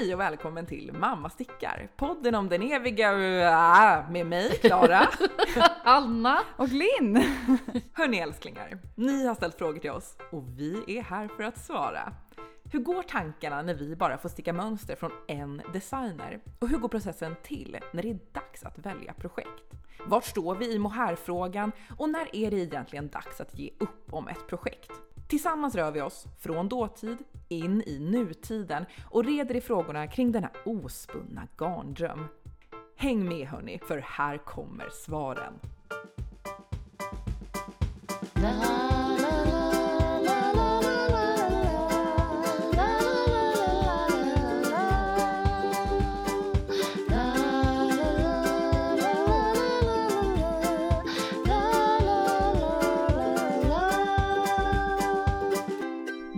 Hej och välkommen till Mamma stickar! Podden om den eviga äh, med mig Klara. Anna! Och Linn! Hörni älsklingar, ni har ställt frågor till oss och vi är här för att svara. Hur går tankarna när vi bara får sticka mönster från en designer? Och hur går processen till när det är dags att välja projekt? Vart står vi i mohairfrågan och när är det egentligen dags att ge upp om ett projekt? Tillsammans rör vi oss från dåtid in i nutiden och reder i frågorna kring denna ospunna garndröm. Häng med hörni, för här kommer svaren.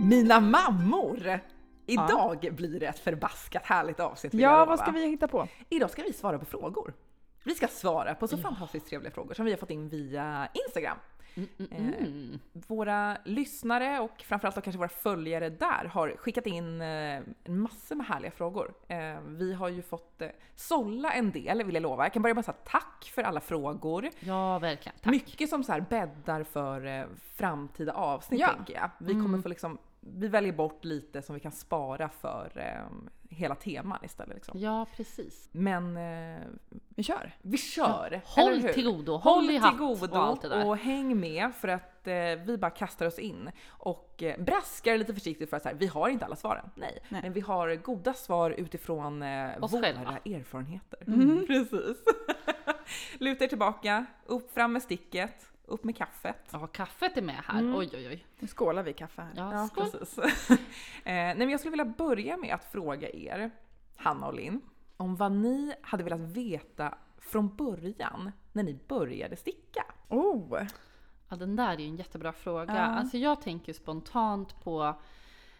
Mina mammor! Idag blir det ett förbaskat härligt avsnitt Ja, vad ska vi hitta på? Idag ska vi svara på frågor. Vi ska svara på så fantastiskt trevliga frågor som vi har fått in via Instagram. Mm. Våra lyssnare och framförallt då kanske våra följare där har skickat in eh, en massa med härliga frågor. Eh, vi har ju fått eh, sålla en del vill jag lova. Jag kan börja med att säga tack för alla frågor. Ja, verkligen. Tack. Mycket som så här bäddar för eh, framtida avsnitt Ja. tänker jag. Vi kommer få liksom, vi väljer bort lite som vi kan spara för eh, hela teman istället. Liksom. Ja, precis. Men eh, Vi kör! vi kör! Håll eller hur? till godo, håll, Håll i till hatt godo och allt det där. och häng med för att eh, vi bara kastar oss in och eh, braskar lite försiktigt för att så här, vi har inte alla svaren. Nej. Nej. men vi har goda svar utifrån eh, våra själva. erfarenheter. Mm. Precis. Luta er tillbaka, upp fram med sticket, upp med kaffet. Ja, kaffet är med här. Mm. Oj, oj, oj. Nu skålar vi kaffe här. Ja, Ja, precis. eh, nej, men jag skulle vilja börja med att fråga er, Hanna och Linn, om vad ni hade velat veta från början när ni började sticka. Oh! Ja, den där är ju en jättebra fråga. Ja. Alltså jag tänker spontant på,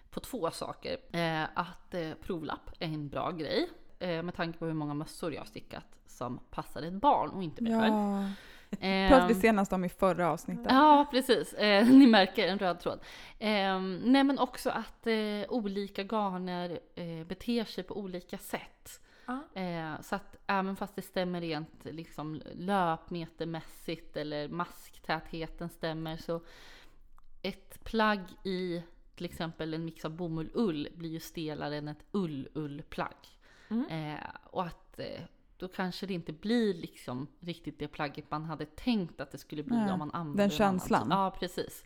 på två saker. Eh, att eh, provlapp är en bra grej. Eh, med tanke på hur många mössor jag har stickat som passar ett barn och inte mig själv. Ja. Eh, Pratade vi senast om i förra avsnittet. Ja, precis. Eh, ni märker en röd tråd. Eh, nej, men också att eh, olika garner eh, beter sig på olika sätt. Ja. Eh, så att även fast det stämmer rent liksom, löpmetermässigt eller masktätheten stämmer så ett plagg i till exempel en mix av bomull-ull blir ju stelare än ett ull-ull-plagg. Mm. Eh, och att eh, då kanske det inte blir liksom riktigt det plagget man hade tänkt att det skulle bli Nej, om man använder den känslan. Ja, precis.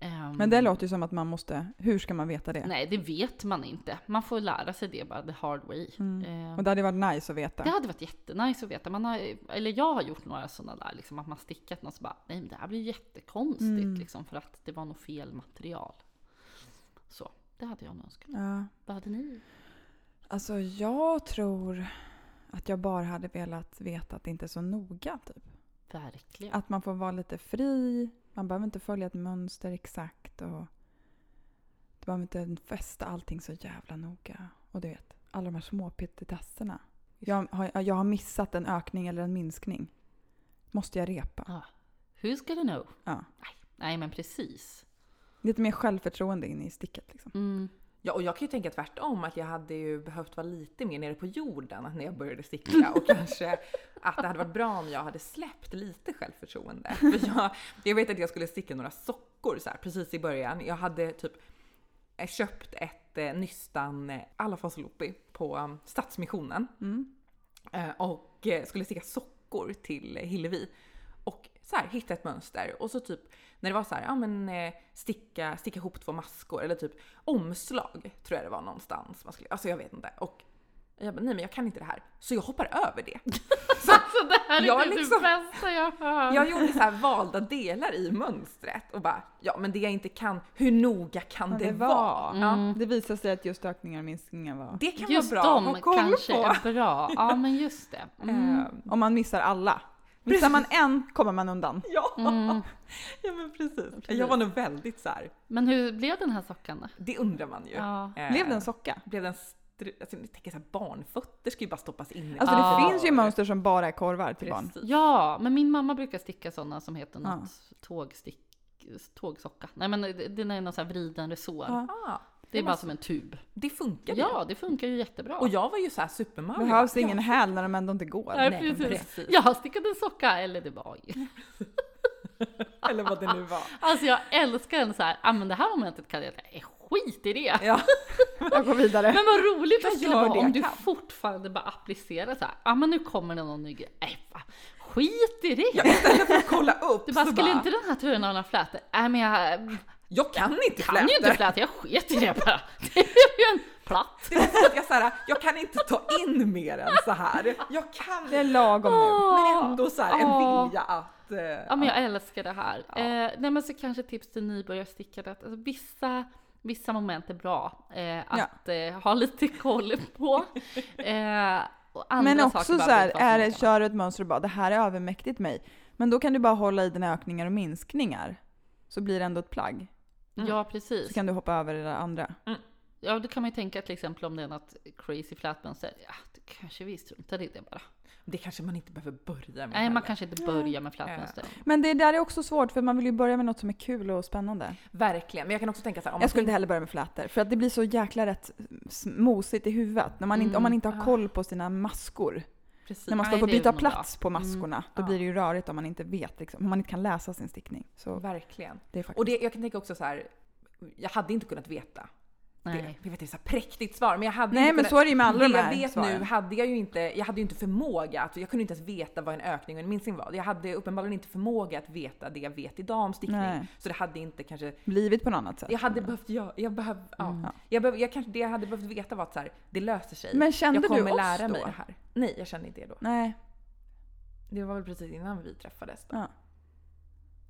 Ehm, Men det låter ju som att man måste, hur ska man veta det? Nej, det vet man inte. Man får lära sig det bara the hard way. Mm. Ehm, Och det hade varit nice att veta. det hade varit jättenice att veta. Man har, eller jag har gjort några sådana där, liksom att man stickat något så bara, nej men det här blir jättekonstigt Mm. liksom för att det var nog fel material. Så, det hade jag önskat. Ja. Vad hade ni? Alltså jag tror att jag bara hade velat veta att det inte är så noga. Typ. Verkligen. Att man får vara lite fri. Man behöver inte följa ett mönster exakt. Och du behöver inte fästa allting så jävla noga. Och du vet, alla de här små petitesserna. Jag har, jag har missat en ökning eller en minskning. Måste jag repa? Ja. Who's gonna know? Ja. Nej men precis. Lite mer självförtroende in i sticket. Liksom. Mm. Ja, och jag kan ju tänka tvärtom, att jag hade ju behövt vara lite mer nere på jorden när jag började sticka och kanske att det hade varit bra om jag hade släppt lite självförtroende. För jag, jag vet att jag skulle sticka några sockor så här, precis i början. Jag hade typ eh, köpt ett eh, nystan eh, alla Fasoloppi på um, Stadsmissionen Mm. eh, och eh, skulle sticka sockor till Hillevi. Och så här, hitta ett mönster och så typ när det var så här, ja men eh, sticka, sticka ihop två maskor eller typ omslag tror jag det var någonstans. Man skulle, alltså jag vet inte. Och jag bara, nej men jag kan inte det här. Så jag hoppar över det. Alltså det här är Jag typ liksom- det bästa jag hör. Jag gjorde så här valda delar i mönstret och bara, ja men det jag inte kan, hur noga kan Ja, det, det vara? var. Ja, Mm. Det visar sig att just ökningar och minskningar var... det kan Just vara bra de att ha koll kanske på. är bra. Ja men just det. Mm. Om man missar alla. Missar man en kommer man undan. ja. Mm. ja, men precis. Precis. Jag var nog väldigt så här. Men hur blev den här sockan då? det undrar man ju. Ja. Eh, Blev det en socka? Blev den alltså, jag tänker så här, barnfötter ska ju bara stoppas in i Alltså det finns ju mönster som bara är korvar till barn. Precis. Ja, men min mamma brukar sticka sådana som heter något tågstick, tågsocka. Nej men det- den är någon sån här vriden resår. Ah, Det är bara som en tub. Det funkar ju. Ja, det funkar ju jättebra. Och jag var ju så här supermalig. Behövs ingen ja, häl när de ändå inte går? Nej, nej, precis. precis. Jag har stickat en socka, eller det var ju. Eller vad det nu var. Alltså jag älskar en så här, ah, men det här momentet kan jag, eh, skit i det. Ja, jag går vidare. Men vad roligt det skulle vara det om du kan. fortfarande bara applicerar så här, ja ah, men nu kommer det någon ny grej. Va? skit i det. Istället för att kolla upp Du bara, så skulle bara, inte den här tröjan ha några flätor? Nej men jag jag kan inte kan ju inte flätor, jag sket i det bara. Det är ju en platt. Det är så att jag, så här, jag kan inte ta in mer än så här. Jag kan Det är lagom nu. men ändå så här, en vilja att... eh, Ja men jag älskar det här. Eh, nej men så kanske tips till nybörjarstickare att alltså, vissa, vissa moment är bra eh, att eh, ha lite koll på. Eh, och andra Men också så här, är det, kör du ett mönster och bara det här är övermäktigt mig. Men då kan du bara hålla i dina ökningar och minskningar. Så blir det ändå ett plagg. Ja precis. Så kan du hoppa över det där andra. Ja då kan man ju tänka till exempel om det är något crazy flätmönster. Ja, då kanske vi struntar i det bara. Det kanske man inte behöver börja med Nej man heller. kanske inte börjar med flätmönster. Men det där är också svårt för man vill ju börja med något som är kul och spännande. Verkligen, men jag kan också tänka så här, om man Jag skulle inte heller börja med flätor för att det blir så jäkla rätt mosigt i huvudet. När man inte, om man inte har Mm. koll på sina maskor. Precis. När man ska Nej, få det är byta plats på maskorna, då Ja. blir det ju rörigt om man inte vet, liksom, om man inte kan läsa sin stickning. Så Verkligen. det är faktiskt... Och det, jag kan tänka också så här, jag hade inte kunnat veta. Nej. jag vet, det är så här präktigt svar, men jag hade Nej inte men så är det ju med alla de jag här vet svaren. nu hade jag ju inte, jag hade ju inte förmåga att, jag kunde inte ens veta vad en ökning och en minskning var. Jag hade uppenbarligen inte förmåga att veta det jag vet idag om stickning. Nej. Så det hade inte kanske, Blivit på något annat sätt. jag hade behövt göra, jag behöv, ja. Mm. Jag, behöv, jag kanske, det jag hade behövt veta var att så här, det löser sig. Men kände jag du kommer oss lära mig då? det här. Nej, jag kände inte det då. Nej. Det var väl precis innan vi träffades. Då. Ja.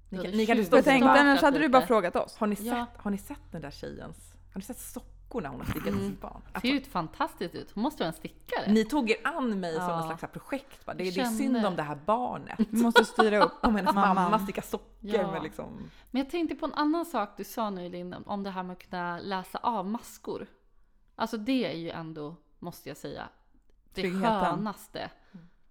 Ni, kan- ni kanske står Jag tänkte annars hade du bara frågat oss. Har ni, sett, Ja. har ni sett den där tjejens, har ni sett sockorna hon har stickat till Mm. sitt barn? Det ser ju fantastiskt ut. Hon måste vara en stickare. Ni tog er an mig som Ja. någon slags projekt. Det, det är Kände. synd om det här barnet. Vi måste styra upp. Om hennes Mamman. mamma stickar sockor Ja. med liksom... Men jag tänkte på en annan sak du sa nu Linn, om det här med att kunna läsa av maskor. Alltså det är ju ändå, måste jag säga, det Tryggheten. skönaste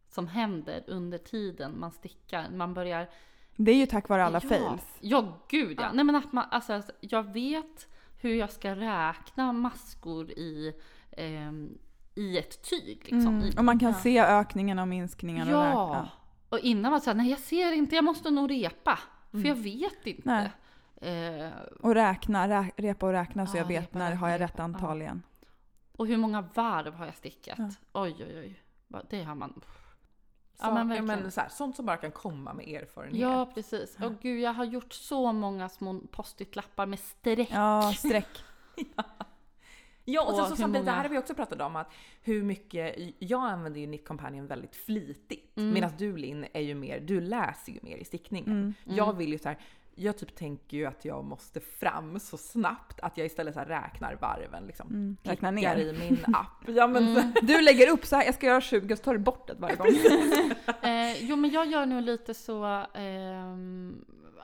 som händer under tiden man stickar. Man börjar... Det är ju tack vare alla ja, fails. Ja, gud ja. Ja. Nej men att man, alltså, alltså, jag vet hur jag ska räkna maskor i, ehm, i ett tyg. Liksom. Mm. Och man kan ja. se ökningarna och minskningarna. och Ja, räkna. och innan var det såhär, nej jag ser inte, jag måste nog repa. För jag vet inte. Nej. Eh, Och räkna, rä, repa och räkna så Ja, jag vet repa, när har jag rätt antal igen. och hur många varv har jag stickat? Oj, oj, oj. Det har man. Så, Ja, men men verkligen. så här, sånt som bara kan komma med erfarenhet. Ja, precis. Och gud, jag har gjort så många små post-it-lappar med streck. Ja, streck. Ja, och sen Och så hur samtidigt, det här har vi också pratat om, att hur mycket, jag använder ju Knit Companion väldigt flitigt. Mm. Medan du Linn är ju mer, du läser ju mer i stickningen. Mm. Jag vill ju så här, jag typ tänker ju att jag måste fram så snabbt att jag istället så här räknar varven liksom. Mm. Räkna Klickar ner. i min app. Ja men så, Du lägger upp så här, jag ska göra 20 och så tar du bort det varje gång. Eh, jo, men jag gör nu lite så,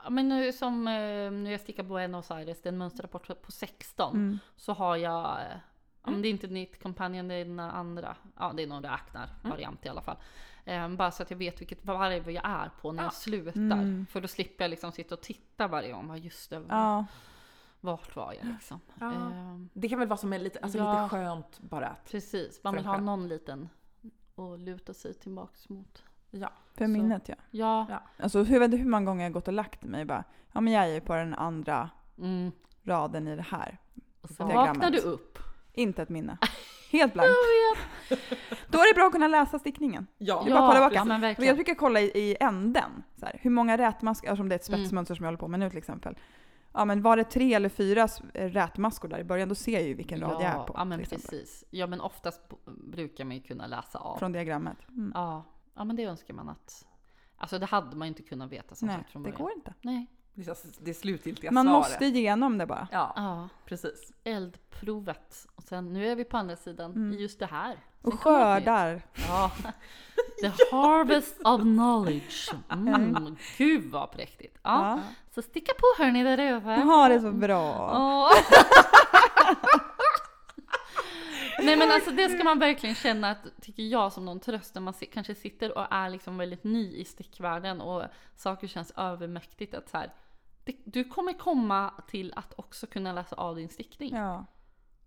ja, men nu som eh, när jag stickar Buenos Aires, det är en mönsterrapport på- på 16, Mm. så har jag, eh, om det är inte Knit Companion, det är den andra, ja det är någon räknar-variant i alla fall. Eh, bara så att jag vet vilket varv jag är på när jag slutar. Mm. För då slipper jag liksom sitta och titta varje gång. Vad just det, Ja, vart var jag liksom. Ja. Eh, det kan väl vara som en lite, alltså Ja. lite skönt bara att, precis, man vill ha någon liten att luta sig tillbaks mot. ja. för Så. minnet ja. Ja, Ja. Alltså hur, hur många gånger jag gått och lagt mig bara, ja men jag är ju på den andra mm. raden i det här. Och sen Diagrammet. vaknar du upp. Inte ett minne. Helt blankt. Då är det bra att kunna läsa stickningen. Ja. Det är bara kolla precis, bak. men verkligen. jag brukar kolla i, i änden. Så här, hur många rätmaskor, alltså om det är ett Mm. spetsmönster som jag håller på med nu till exempel. Ja men var det tre eller fyra eh, rätmaskor där i början, då ser jag ju vilken rad jag är på. Ja, men precis. Ja, men oftast brukar man ju kunna läsa av. Från diagrammet. Mm. Ja, ja, men det önskar man att... Alltså det hade man ju inte kunnat veta som Nej, sagt från det början. går inte. Nej. Det slutgiltiga Man svaret. måste igenom det bara. Ja, Ja, precis. eldprovet. Och sen nu är vi på andra sidan Mm. i just det här. Och Sen nytt. skördar. Ja. The harvest of knowledge. Mm, gud vad präktigt. Ja. Ja. Så sticka på hörni där över. Har det så bra. Åh. Nej men alltså det ska man verkligen känna att, tycker jag som någon tröst när man kanske sitter och är liksom väldigt ny i stickvärlden och saker känns övermäktigt att så här, det, du kommer komma till att också kunna läsa av din stickning. Ja.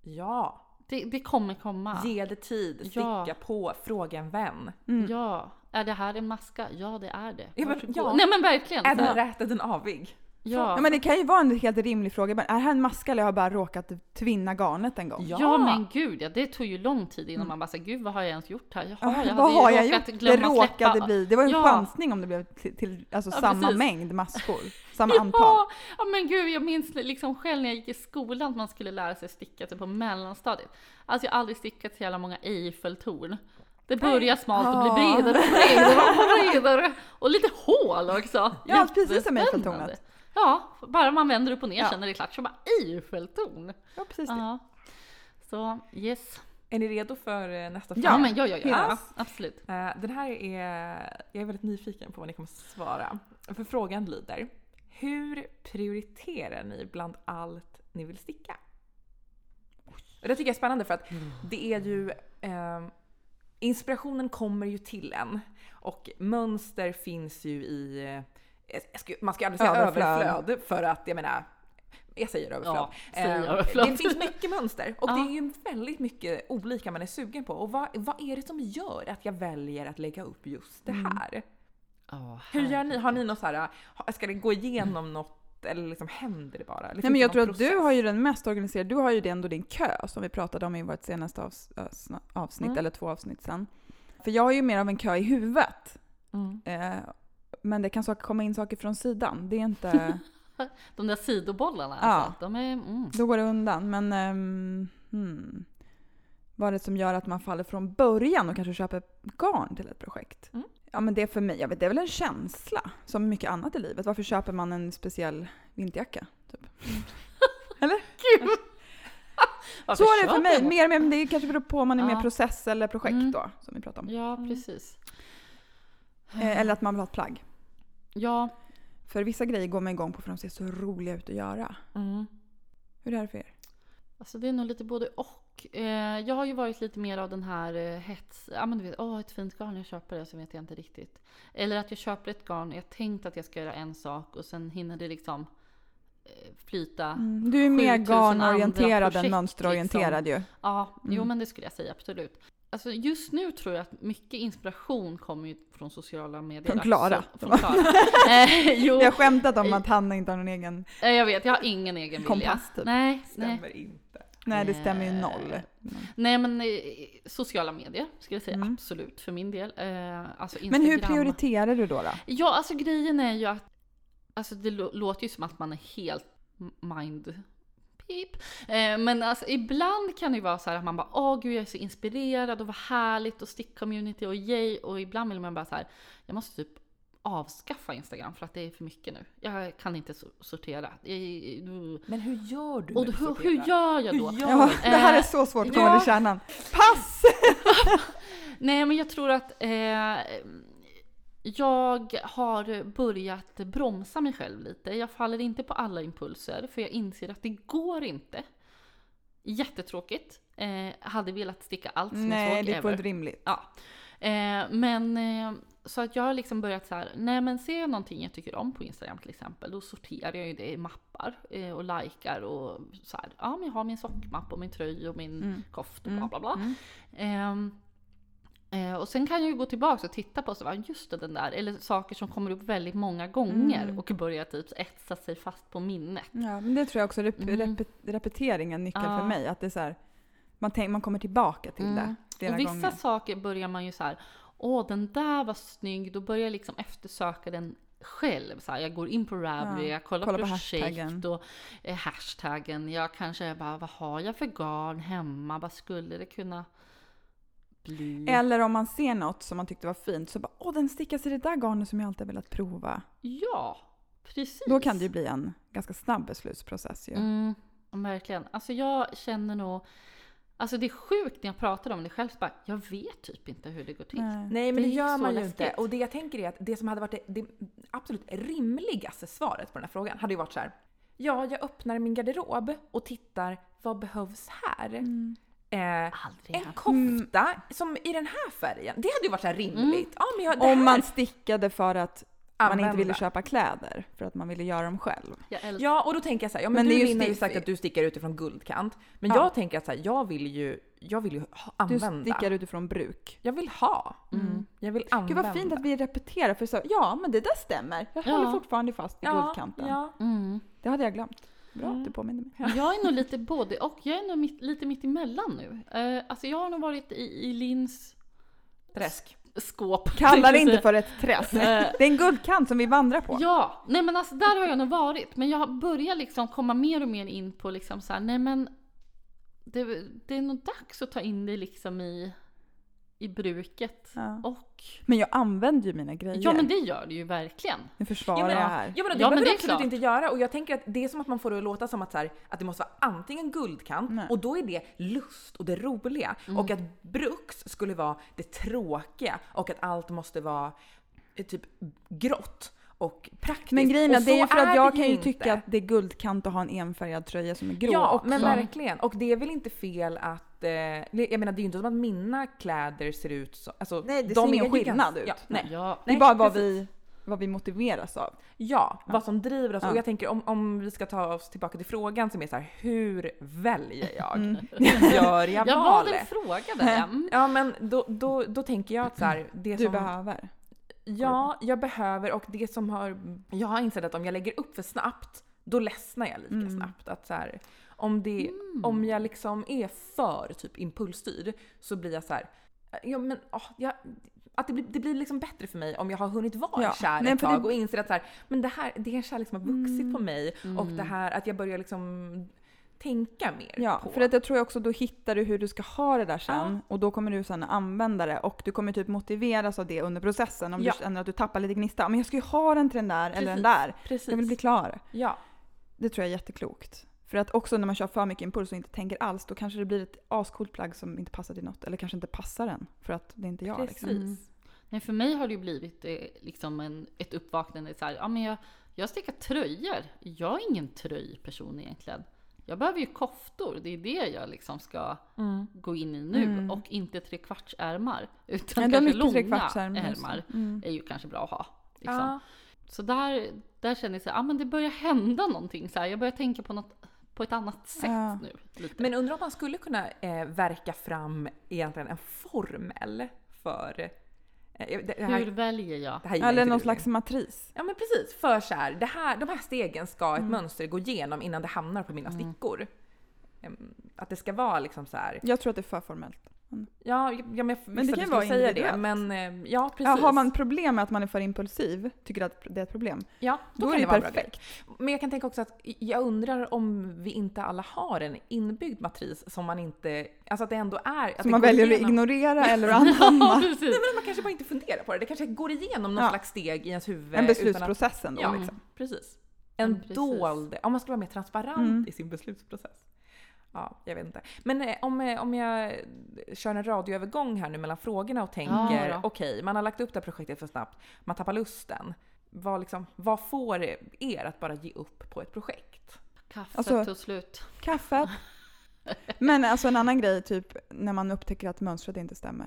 Ja. Det, det kommer komma. Ge det tid, Ja. sticka på, fråga en vän. Mm. Ja. Är det här en maska? Ja, det är det. Ja, men- ja. Nej men verkligen. Är den rätt, är den avig? Ja. Ja, men det kan ju vara en helt rimlig fråga. Men är det här en maska eller har jag bara råkat tvinna garnet en gång? Ja. Ja men gud ja, det tog ju lång tid innan man bara sa gud vad har jag ens gjort här? Jaha, Ah, jag vad har ju jag gjort? Det råkade släppa. bli. Det var en Ja. chansning om det blev till, till alltså Ja, samma precis. mängd maskor. Samma Ja, antal. ja men gud jag minns liksom själv när jag gick i skolan att man skulle lära sig sticka typ på mellanstadiet. Alltså jag har aldrig stickat så jävla många Eiffeltorn. Det börjar smalt och blir bredare och bredare och bredare. Och lite hål också. Ja, precis som. Eiffeltornet. Ja, bara man vänder upp och ner Ja. sen är det klart. Så bara Eiffeltorn. Ja, precis det. Ja. Så yes. Är ni redo för eh, nästa Ja, fråga? men ja, ja, ja. Ja. Absolut. Eh, Den här är, jag är väldigt nyfiken på vad ni kommer svara. För frågan lyder, hur prioriterar ni bland allt ni vill sticka? Och Det tycker jag är spännande för att det är ju, eh, inspirationen kommer ju till en och mönster finns ju i, ska, man ska aldrig säga Överflöd. överflöd för att jag menar, jag säger överflöd. Ja, säg Eh, överflöd. Det finns mycket mönster och Ja. det är ju väldigt mycket olika man är sugen på. Och vad, vad är det som gör att jag väljer att lägga upp just det här? Ja, Hur gör ni? Har ni något så här, ska det gå igenom något eller liksom händer det bara? Eller Nej, men jag tror att du har ju den mest organiserade, du har ju ändå din kö som vi pratade om i vårt senaste avs avsn- avsnitt, Mm. eller två avsnitt sen. För jag har ju mer av en kö i huvudet. Mm. Eh, men det kan saker, komma in saker från sidan. Det är inte... De där sidobollarna Ja. alltså, de är... Mm. Då går det undan. Men ehm, hmm. vad är det som gör att man faller från början och kanske köper garn till ett projekt? Mm. Ja men det är för mig, jag vet, det är väl en känsla. Som mycket annat i livet. Varför köper man en speciell vinterjacka? Typ? Eller? Varför Så är det för mig. något? Mer, men det kanske beror på om man är Ja. mer process eller projekt Mm. då. Som vi pratade om. Ja, precis. Eh, eller att man vill ha ett plagg. Ja, För vissa grejer går man igång på för de ser så roliga ut att göra. Mm. Hur är det för er? alltså det är nog lite både och. Eh, jag har ju varit lite mer av den här eh, hets... Ja men du vet, åh ett fint garn, jag köper det, så vet jag inte riktigt. Eller att jag köper ett garn, jag tänkt att jag ska göra en sak och sen hinner det liksom eh, flyta. Mm. Du är mer 7000 andra garnorienterad än mönsterorienterad ju. Ja, jo Mm. men det skulle jag säga absolut. Alltså just nu tror jag att mycket inspiration kommer ju från sociala medier. Från Klara. Alltså, från Klara. eh, jo, Vi har skämtat om att Hanna inte har någon egen... eh, jag vet, jag har ingen egen vilja. Kompass, typ. Nej, nej. Stämmer inte. Nej, det stämmer ju Eh, noll. Nej men eh, sociala medier skulle jag säga Mm. absolut för min del. Eh, alltså Men hur prioriterar du då? då? Ja alltså grejen är ju att, alltså det lå- låter ju som att man är helt mind pip. Eh, men alltså ibland kan det ju vara så här att man bara åh gud jag är så inspirerad och vad härligt och stick-community och yay och ibland vill man bara så här jag måste typ avskaffa Instagram för att det är för mycket nu. Jag kan inte so- sortera. Men hur gör du och hur, hur gör jag då? Hur gör Ja, det här är så svårt att ja. komma till kärnan. Pass! Nej, men jag tror att eh, jag har börjat bromsa mig själv lite. Jag faller inte på alla impulser för jag inser att det går inte. Jättetråkigt. Eh, hade velat sticka allt som jag Nej, såg det är fullt rimligt. Ja. Eh, men eh, så att jag har liksom börjat så här, nej men ser jag någonting jag tycker om på Instagram till exempel, då sorterar jag ju det i mappar eh, och likar och så här, ja men jag har min sockmapp och min tröj och min Mm. koft och Mm. bla bla bla. Mm. Eh, och sen kan jag ju gå tillbaka och titta på så, just det, den där, eller saker som kommer upp väldigt många gånger Mm. och börjar typ etsa sig fast på minnet. Ja, men det tror jag också, rep Mm. repet repetering är en nyckel Ja. för mig. Att det är så här, man, tänk, man kommer tillbaka till Mm. det flera och vissa gånger. saker börjar man ju så här, åh den där var snygg, då börjar jag liksom eftersöka den själv. Så här, jag går in på Ravelry, Ja, jag kollar kolla på på hashtaggen. och eh, hashtaggen. Jag kanske bara, vad har jag för garn hemma? Vad skulle det kunna bli? Eller om man ser något som man tyckte var fint så bara åh den stickas i det där garnet som jag alltid velat prova. Ja, precis. Då kan det ju bli en ganska snabb beslutsprocess ju. Mm, verkligen. Alltså jag känner nog, alltså det är sjukt när jag pratar om det själv, så bara, jag vet typ inte hur det går till. Nej. Nej, men Det det, gör man ju läskigt. inte. Och det jag tänker är att det som hade varit det, det absolut rimligaste svaret på den här frågan hade ju varit så här. Ja, jag öppnar min garderob och tittar vad behövs här? Mm. Eh, Aldrig en kofta som i den här färgen. Det hade ju varit så här rimligt. Ja, men jag, Om man stickade för att man inte Använda. ville köpa kläder för att man ville göra dem själv. Ja, och då tänker jag så här, ja men, Men det du är ju Linn har ju sagt att du stickar utifrån guldkant. Men Ja. jag tänker att så här, jag vill ju, jag vill ju ha, Du använda. stickar utifrån bruk. Jag vill ha. Mm. Jag vill Gud använda. vad fint att vi repeterar för så, ja men det där stämmer. Jag Ja. håller fortfarande fast vid ja, guldkanten. ja. Mm. Det hade jag glömt. Bra Mm. att du påminner mig. Jag är nog lite både och. Jag är nog mitt, lite mitt emellan nu. Uh, alltså jag har nog varit i, i Lins Träsk. skåp. Kalla det inte för ett träsk. Eh, Det är en guldkant som vi vandrar på. Ja, nej men alltså där har jag nog varit. Men jag har börjat liksom komma mer och mer in på liksom så här, nej men det, det är nog dags att ta in det liksom i, i bruket. Ja. Och Men jag använder ju mina grejer. ja men det gör det ju verkligen. Nu försvarar Ja, men, jag här. ja, men det Ja, men behöver det du absolut klart. inte göra och jag tänker att det är som att man får det att låta som att, så här, att det måste vara antingen guldkant Nej. och då är det lust och det roliga Mm. och att bruks skulle vara det tråkiga och att allt måste vara eh, typ grått och praktiskt. Men grejen är, det är ju för att jag kan ju inte. tycka att det är guldkant att ha en enfärgad tröja som är grå Ja, också. men verkligen. Och det är väl inte fel att... Eh, jag menar det är ju inte som att mina kläder ser ut så... Alltså, Nej, det de ser är ingen skillnad ut. Ja, nej. Ja, det är bara vad vi, vad vi motiveras av. Ja, vad som driver oss. Ja. Och jag tänker om, om vi ska ta oss tillbaka till frågan som är så här, hur väljer jag? Mm. Gör jag jag var en valet? fråga där. Ja men då, då, då tänker jag att så här, det Du som... behöver. Ja, jag behöver och det som har... Jag har insett att om jag lägger upp för snabbt, då ledsnar jag lika Mm. snabbt. Att så här, om, det, om jag liksom är för typ impulsstyrd så blir jag så här, ja men åh, jag, att det blir, det blir liksom bättre för mig om jag har hunnit vara Ja, kär nej, ett tag det- och inser att så här, men det här det är en kärlek som har vuxit Mm. på mig och det här att jag börjar liksom tänka mer Ja, på. för att jag tror också då hittar du hur du ska ha det där sen Ja. och då kommer du sen använda det och du kommer typ motiveras av det under processen om Ja. du känner att du tappar lite gnista. Men jag ska ju ha den till den där eller den Precis. där. Precis. Jag vill bli klar. Ja. Det tror jag är jätteklokt. För att också när man kör för mycket impuls och inte tänker alls, då kanske det blir ett ascoolt plagg som inte passar till något. Eller kanske inte passar en, för att det är inte jag. Precis. Liksom. Mm. Nej, för mig har det ju blivit eh, liksom en, ett uppvaknande. Så här, ja, men jag, jag stickar tröjor. Jag är ingen tröjperson egentligen. Jag behöver ju koftor. Det är det jag liksom ska Mm. gå in i nu. Mm. Och inte trekvartsärmar. Utan är kanske långa ärmar. Mm. är ju kanske bra att ha. Liksom. Ja. Så där, där känner jag så här, ah, men det börjar hända någonting. Så här, jag börjar tänka på något på ett annat sätt Ja. nu. Lite. Men undrar om man skulle kunna eh, verka fram egentligen en formel för... Eh, här, Hur väljer jag? det här gillar Eller någon slags matris. Ja men precis, för så här, det här, de här stegen ska ett Mm. mönster gå igenom innan det hamnar på mina stickor. Em, Att det ska vara liksom så här. Jag tror att det är för formellt. Ja, ja men jag Men det kan att vara säga det. Men eh, ja, precis. Ja, har man problem med att man är för impulsiv, tycker att det är ett problem, ja, då, då, är det det perfekt. Men jag kan tänka också att jag undrar om vi inte alla har en inbyggd matris som man inte, alltså att det ändå är... Att Som man väljer att igenom- ignorera eller att Ja, anamma. precis. Nej men man kanske bara inte funderar på det. Det kanske går igenom någon Ja. slags steg i ens huvud. En utan att- beslutsprocess ändå. Ja, Liksom. precis. Mm, En precis. dold, om man skulle vara mer transparent Mm. i sin beslutsprocess. Ja, jag vet inte. Men eh, om, eh, om jag kör en radioövergång här nu mellan frågorna och tänker, Ja, okej, man har lagt upp det här projektet för snabbt, man tappar lusten. Vad, liksom, vad får er att bara ge upp på ett projekt? Kaffet Alltså- tog slut. Kaffet. Men alltså en annan grej, typ när man upptäcker att mönstret inte stämmer.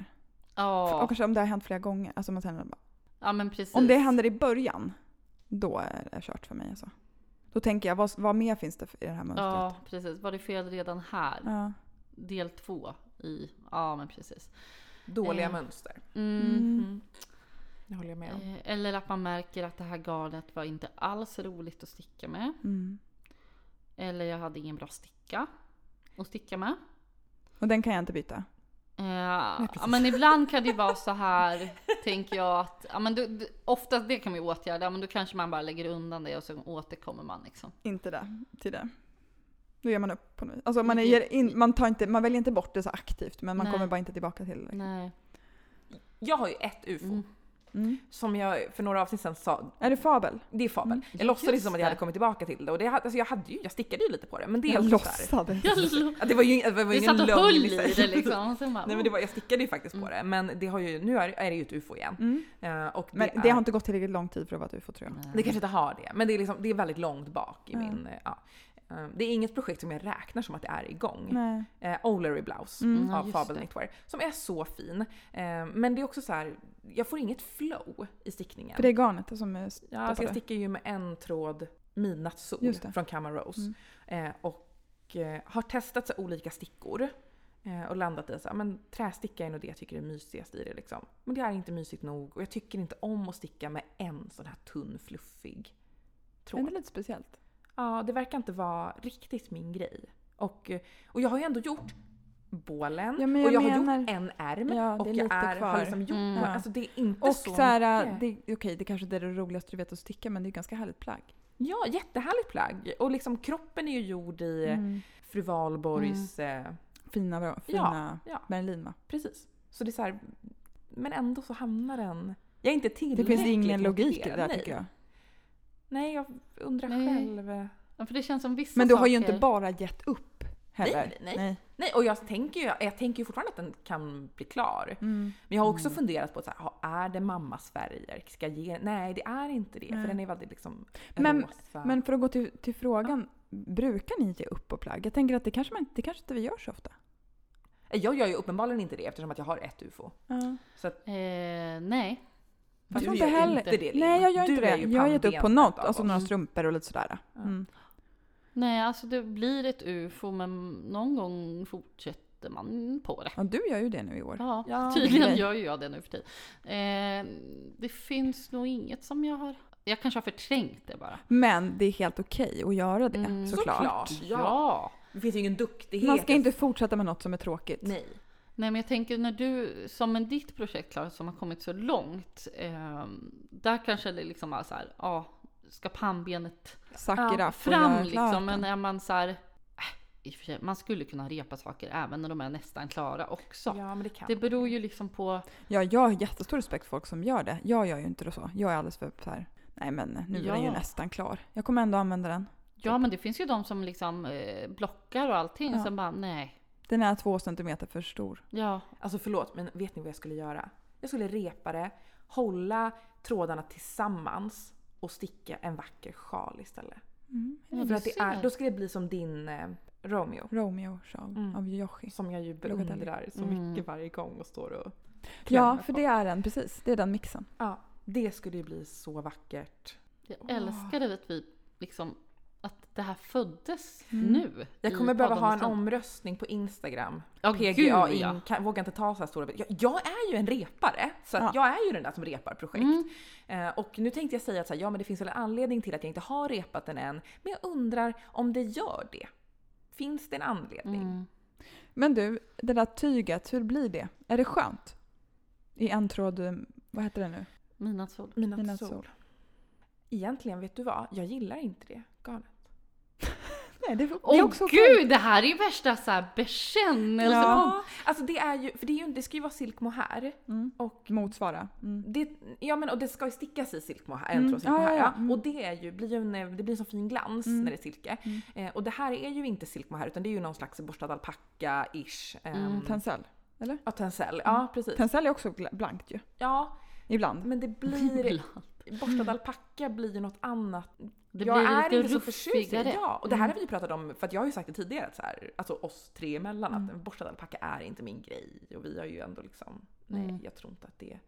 Och Ja, kanske om det har hänt flera gånger. Alltså man känner, bara- ja men precis. om det händer i början, då är det kört för mig. Alltså. Då tänker jag, vad, vad mer finns det i det här mönstret? Ja, precis. Var det fel redan här? Ja. Del två i... Ja, men precis. Dåliga Eh. mönster. Mm. Mm. Det håller jag med om. Eh, Eller att man märker att det här garnet var inte alls roligt att sticka med. Mm. Eller jag hade ingen bra sticka att sticka med. Och den kan jag inte byta. Eh, ja, men ibland kan det ju vara så här, tänker jag att, ja, men du, du, oftast det kan man ju åtgärda, ja, men då kanske man bara lägger undan det och så återkommer man liksom. Inte det, till det. Då ger man upp på något. Alltså man, är, in, man, tar inte, man väljer inte bort det så aktivt, men man Nej. kommer bara inte tillbaka till det. Nej. Jag har ju ett UFO Mm. Mm. som jag för några avsnitt sedan sa, Är det fabel? det är fabel. Mm. Jag låtsades Just som att jag hade kommit tillbaka till det och det, alltså jag, hade ju, jag stickade ju lite på det men det är Jag också så här- låtsades. Det var ju det var ju Du ingen satt och höll i det liksom. Bara, Nej men det var, jag stickade ju faktiskt på det men det har ju, nu är, är det ju ett UFO igen. Mm. Eh, och det, Men är, det har inte gått tillräckligt lång tid för att vara ett ufo tror jag. Nej. det kanske inte har det men det är, liksom, det är väldigt långt bak i min... eh, Ja. Eh, Det är inget projekt som jag räknar som att det är igång. Nej. Eh, O'Leary Blouse Mm. Av Fabel det. Knitwear. Som är så fin. Eh, men det är också så här, jag får inget flow i stickningen. För det är garnet som är Ja, alltså jag stickar ju med en tråd midnattssol från Kama Rose. Mm. Eh, och eh, har testat så olika stickor. Eh, och landat i att trästicka är nog det jag tycker är mysigast i det. Liksom. Men det är inte mysigt nog och jag tycker inte om att sticka med en sån här tunn fluffig Men tråd. det är lite speciellt. Ja, det verkar inte vara riktigt min grej. Och, och jag har ju ändå gjort bålen Ja, men och jag jag har menar- gjort en ärm Ja, det och är jag är, har kvar. liksom gjort Mm. ja. Alltså det är inte Och så så här, mycket. det, okej det kanske inte är det roligaste du vet att sticka men det är ganska härligt plagg. Ja, jättehärligt plagg. Och liksom kroppen är ju gjord i Mm. fru Valborgs... Eh, Fina, fina ja, Berlin va? precis. Så det är så här, men ändå så hamnar den... Jag är inte Det tillräckligt finns ingen logik i det där tycker jag. Nej, jag undrar Nej. själv. Ja, för det känns som vissa Men du har ju saker- inte bara gett upp heller. Nej, nej, nej. Nej, och jag tänker ju jag tänker ju fortfarande att den kan bli klar. Mm. Men jag har också funderat på så här, är det mammas färger? Ska jag ge? Nej, det är inte det. Nej. För den är väldigt liksom Men- rosa. Men för att gå till, till frågan, brukar ni ge upp på plagg? Jag tänker att det kanske, man, det kanske inte vi gör så ofta. Jag gör ju uppenbarligen inte det eftersom att jag har ett UFO. Ja. Så att, Eh, nej. Jag Du tror inte gör heller... inte det, Linn. Nej, jag gör Du inte det. Jag har gett upp på något, alltså några strumpor och lite sådär. Mm. Nej, alltså det blir ett ufo men någon gång fortsätter man på det. Ja, du gör ju det nu i år. Ja, Ja, tydligen gör ju jag det nu för tiden. Eh, det finns nog inget som jag har... Jag kanske har förträngt det bara. Men det är helt okej att göra det, Mm. såklart. Såklart. Ja. Ja. Det finns ju ingen duktighet. Man ska inte fortsätta med något som är tråkigt. Nej. Nej men jag tänker när du, som en ditt projekt Klara, som har kommit så långt. Eh, där kanske det liksom är så här, ja, ska pannbenet Sakra fram liksom. Men är man så här, äh, i och för sig, man skulle kunna repa saker även när de är nästan klara också. Ja, men det kan Det beror ju liksom på, Ja, jag har jättestor respekt för folk som gör det. Jag gör ju inte det så. Jag är alldeles för så här. nej men nu är den ju Ja. nästan klar. Jag kommer ändå använda den. ja men det finns ju de som liksom eh, blockar och allting. Ja. Sen bara, nej, Den är två centimeter för stor. ja, Alltså förlåt, men vet ni vad jag skulle göra? Jag skulle repa det, hålla trådarna tillsammans och sticka en vacker sjal istället. Mm. ja För att det är, då skulle det bli som din eh, Romeo. Romeo-sjal Mm. av Yoshi. Som jag ju beundrar så Mm. mycket varje gång och står och Ja, för på. det är den, precis. Det är den mixen. Ja, det skulle ju bli så vackert. jag älskade att vi liksom, att det här föddes Mm. nu. Jag kommer behöva ha en omröstning på Instagram. Ja, PGA gud in, ja. kan, vågar inte ta så här stora jag, jag är ju en repare, så att Ja. jag är ju den där som repar projekt. Mm. Eh, och nu tänkte jag säga att så här, ja men det finns väl en anledning till att jag inte har repat den än. Men jag undrar om det gör det. Finns det en anledning? Mm. Men du, det där tyget, hur blir det? Är det skönt? I en tråd, eh, vad heter det nu? Midnattssol. Midnattssol. Egentligen, vet du vad? Jag gillar inte det garnet. Nej, det, är- det Åh är också okej. gud, det här är ju värsta så här bekännelse. Ja. Alltså det är ju, för det, är ju, det ska ju vara silk mohair. Mm. Och Motsvara. Mm. det, ja men och det ska ju stickas i silk mohair, Mm. en tråd silk Ja, ja, mohair. ja. Ja, Mm. Och det, är ju, blir ju en, det blir en så fin glans Mm. när det är silke. Mm. Eh, och det här är ju inte silk mohair utan det är ju någon slags borstad alpacka-ish. Mm, Um, Tencel. ja, tencel. Ja, precis. Tencel är också blankt ju. Ja, Ibland. men det blir... Ibland. Borstad alpacka blir ju något annat. Det jag blir är lite inte så förtjust i ruffigare. det. Ja, och det här Mm. har vi ju pratat om, för att jag har ju sagt det tidigare, att så här, alltså oss tre emellan, Mm. att borstad alpacka är inte min grej. Och vi har ju ändå liksom, nej Mm. jag tror inte att det...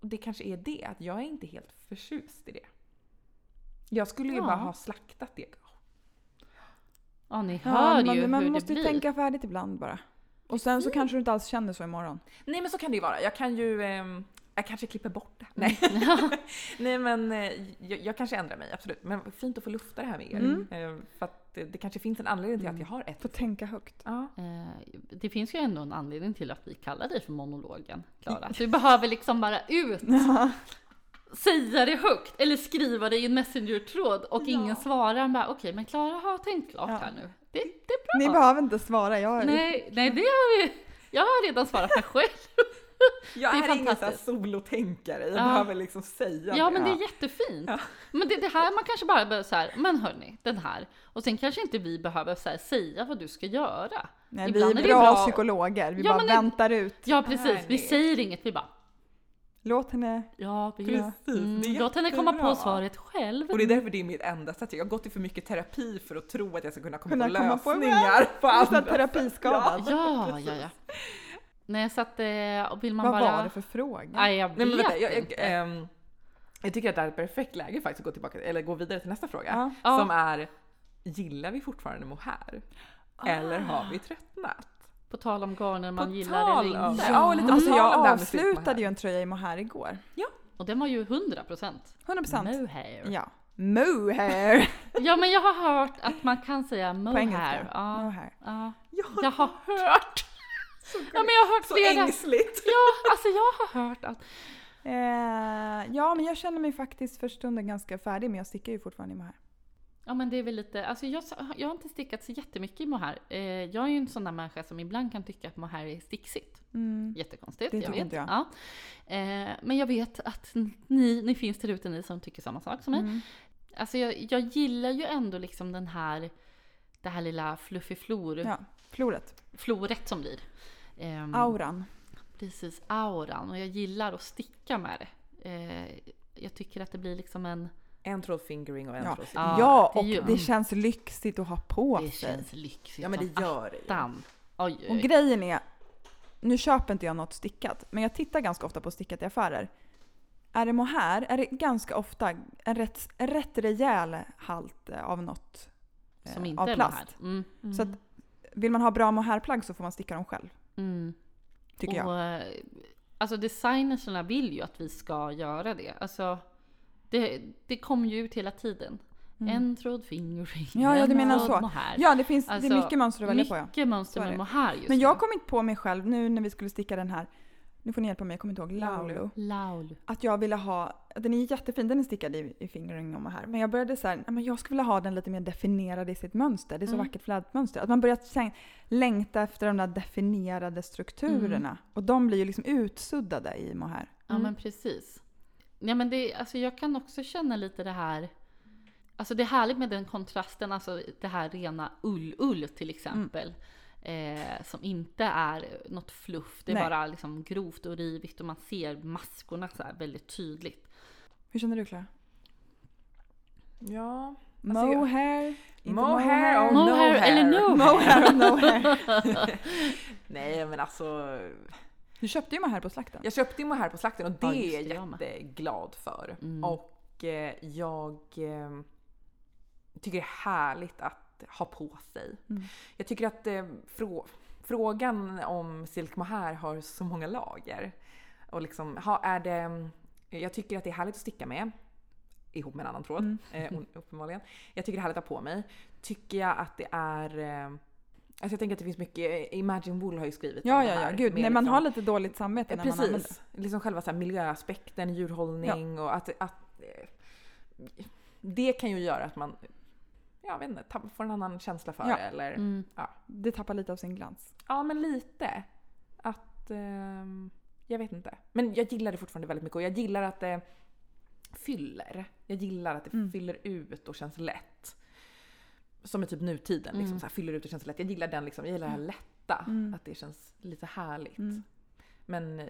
Och det kanske är det, att jag är inte helt förtjust i det. Jag skulle ju Ja. bara ha slaktat det. Ja, ni Ja, hör man, ju man hur måste det ju blir. tänka färdigt ibland bara. Och sen så kanske du inte alls känner så imorgon. Nej men så kan det ju vara. Jag kan ju... ehm, jag kanske klipper bort det. Nej, Nej men eh, jag, jag kanske ändrar mig, absolut. Men fint att få lufta det här med er. Mm. Eh, För att det, det kanske finns en anledning till att Mm. jag har ett. Få tänka högt. Ja. Eh, Det finns ju ändå en anledning till att vi kallar dig för monologen, Klara. Du behöver liksom bara ut, säga det högt eller skriva det i en messenger-tråd och Ja. ingen svarar. Bara, Okej, men Klara har tänkt klart Ja. här nu. Det, det är Ni bra. behöver inte svara. Jag, Nej, nej, det har vi. Jag har redan svarat mig själv. Jag Det är, är ingen solotänkare, jag Ja. behöver liksom säga Ja, det. men det är jättefint. Ja. Men det, det här, man kanske bara behöver så här, men hörni, den här. Och sen kanske inte vi behöver så här, säga vad du ska göra. Nej, vi Ibland är är det bra, bra- psykologer. Vi Ja, bara väntar ut. Ja, precis. Vi säger inget, vi bara, Låt henne... Ja, vi Precis, är mm, Låt henne komma på svaret själv. Och det är därför det är mitt enda sätt. Jag har gått i för mycket terapi för att tro att jag ska kunna komma Kunna på komma på- lösningar på, är andra terapiskadad. Ja, ja, ja. Nej, så att eh, och vill man Vad bara... var det för fråga? Nej, jag vet Nej, men vänta, jag, jag, inte. ehm, jag tycker att det här är ett perfekt läge faktiskt att gå tillbaka, eller gå vidare till nästa fråga. Ja. Ja. Som är, gillar vi fortfarande mohair? Eller har vi tröttnat? På tal om garner man På gillar tal eller om- inte. Ja, och lite på alltså jag avslutade ju en tröja i mohair igår. Och den var ju 100 procent. 100 procent. Mohair. Ja. Mohair. Ja, men jag har hört att man kan säga På mohair. engelska. Ja, Mohair. ja. Jag har, Jag har hört! Så, Ja, men jag har hört så flera. ängsligt! Ja, alltså jag har hört att... Eh, ja, men jag känner mig faktiskt för stunden ganska färdig, men jag stickar ju fortfarande i mohair. Ja men det är väl lite, alltså jag, jag har inte stickat så jättemycket i mohair. Eh, jag är ju en sån där människa som ibland kan tycka att mohair är sticksigt. Mm. Jättekonstigt, Det jag vet. inte jag. Ja. Eh, men jag vet att ni, ni finns där ute, ni som tycker samma sak som mig. Mm. Alltså jag, jag gillar ju ändå liksom den här, det här lilla fluffiflor, Ja, floret. floret som blir. Ehm, Auran. Precis, auran. Och jag gillar att sticka med det. Eh, jag tycker att det blir liksom en... En tråd fingering och en Ja. tråd Ja, Ja, det är och ju- det känns lyxigt att ha på Det sig. känns lyxigt Ja men det gör det attan. Oj, oj, Och grejen är, nu köper inte jag något stickat, men jag tittar ganska ofta på stickat i affärer. Är det mohair är det ganska ofta en rätt, en rätt rejäl halt eh, av något eh, Som inte av är plast. mohair. Mm. Så att vill man ha bra mohairplagg så får man sticka dem själv, Mm. tycker jag. Och, eh, alltså designerserna vill ju att vi ska göra det. Alltså, det, det kommer ju ut hela tiden. En tråd fingering, Mm. Ja, ja, du en menar så. mohair. Ja, det finns det Alltså, är mycket mönster att välja på. Ja. Mycket mönster med det. mohair just Men jag nu. kommit på mig själv nu när vi skulle sticka den här, nu får ni hjälpa mig, jag kommer inte ihåg. Laulu. Laulu. Att jag ville ha, den är jättefin, den är stickad i, i fingering och här. Men jag började så här, men jag skulle vilja ha den lite mer definierad i sitt mönster. Det är så Mm. vackert flätmönster. Att man börjar kän- längta efter de där definierade strukturerna. Och de blir ju liksom utsuddade i mohair. Ja Mm. men precis. Ja men det, alltså jag kan också känna lite det här Alltså det är härligt med den kontrasten, alltså det här rena ull-ull till exempel. Eh, som inte är något fluff, det är Nej. bara liksom grovt och rivigt och man ser maskorna så här väldigt tydligt. Hur känner du Clara? Ja. Alltså, Mohair? Mohair och Mohair no hair. eller no Mohair och no hair. Nej men alltså, Du köpte ju mohair på slakten. jag köpte ju mohair på slakten och det Ja, är jag jätteglad för. Mm. Och eh, jag eh, tycker det är härligt att ha på sig. Mm. Jag tycker att eh, frå frågan om silk mohair har så många lager. Och liksom, ha, är det, jag tycker att det är härligt att sticka med. Ihop med en annan tråd, Mm. eh, uppenbarligen. Jag tycker det är härligt att ha på mig. Tycker jag att det är... Eh, alltså jag tänker att det finns mycket, Imagine Wool har ju skrivit om Ja, det ja, ja. här. Gud, nej, man liksom- har lite dåligt samvete när man använder det. Precis. Liksom själva så här miljöaspekten, djurhållning och att, att eh, det kan ju göra att man jag vet inte, tapp- får en annan känsla för Ja. det. Eller, Mm. Det tappar lite av sin glans. Ja, men lite. Att... ehm, jag vet inte. Men jag gillar det fortfarande väldigt mycket och jag gillar att det fyller. Jag gillar att det Mm. fyller ut och känns lätt. Som i typ nutiden, liksom, Mm. så här, fyller ut och känns lätt. Jag gillar den liksom, jag gillar det här lätta. Mm. Att det känns lite härligt. Mm. Men eh,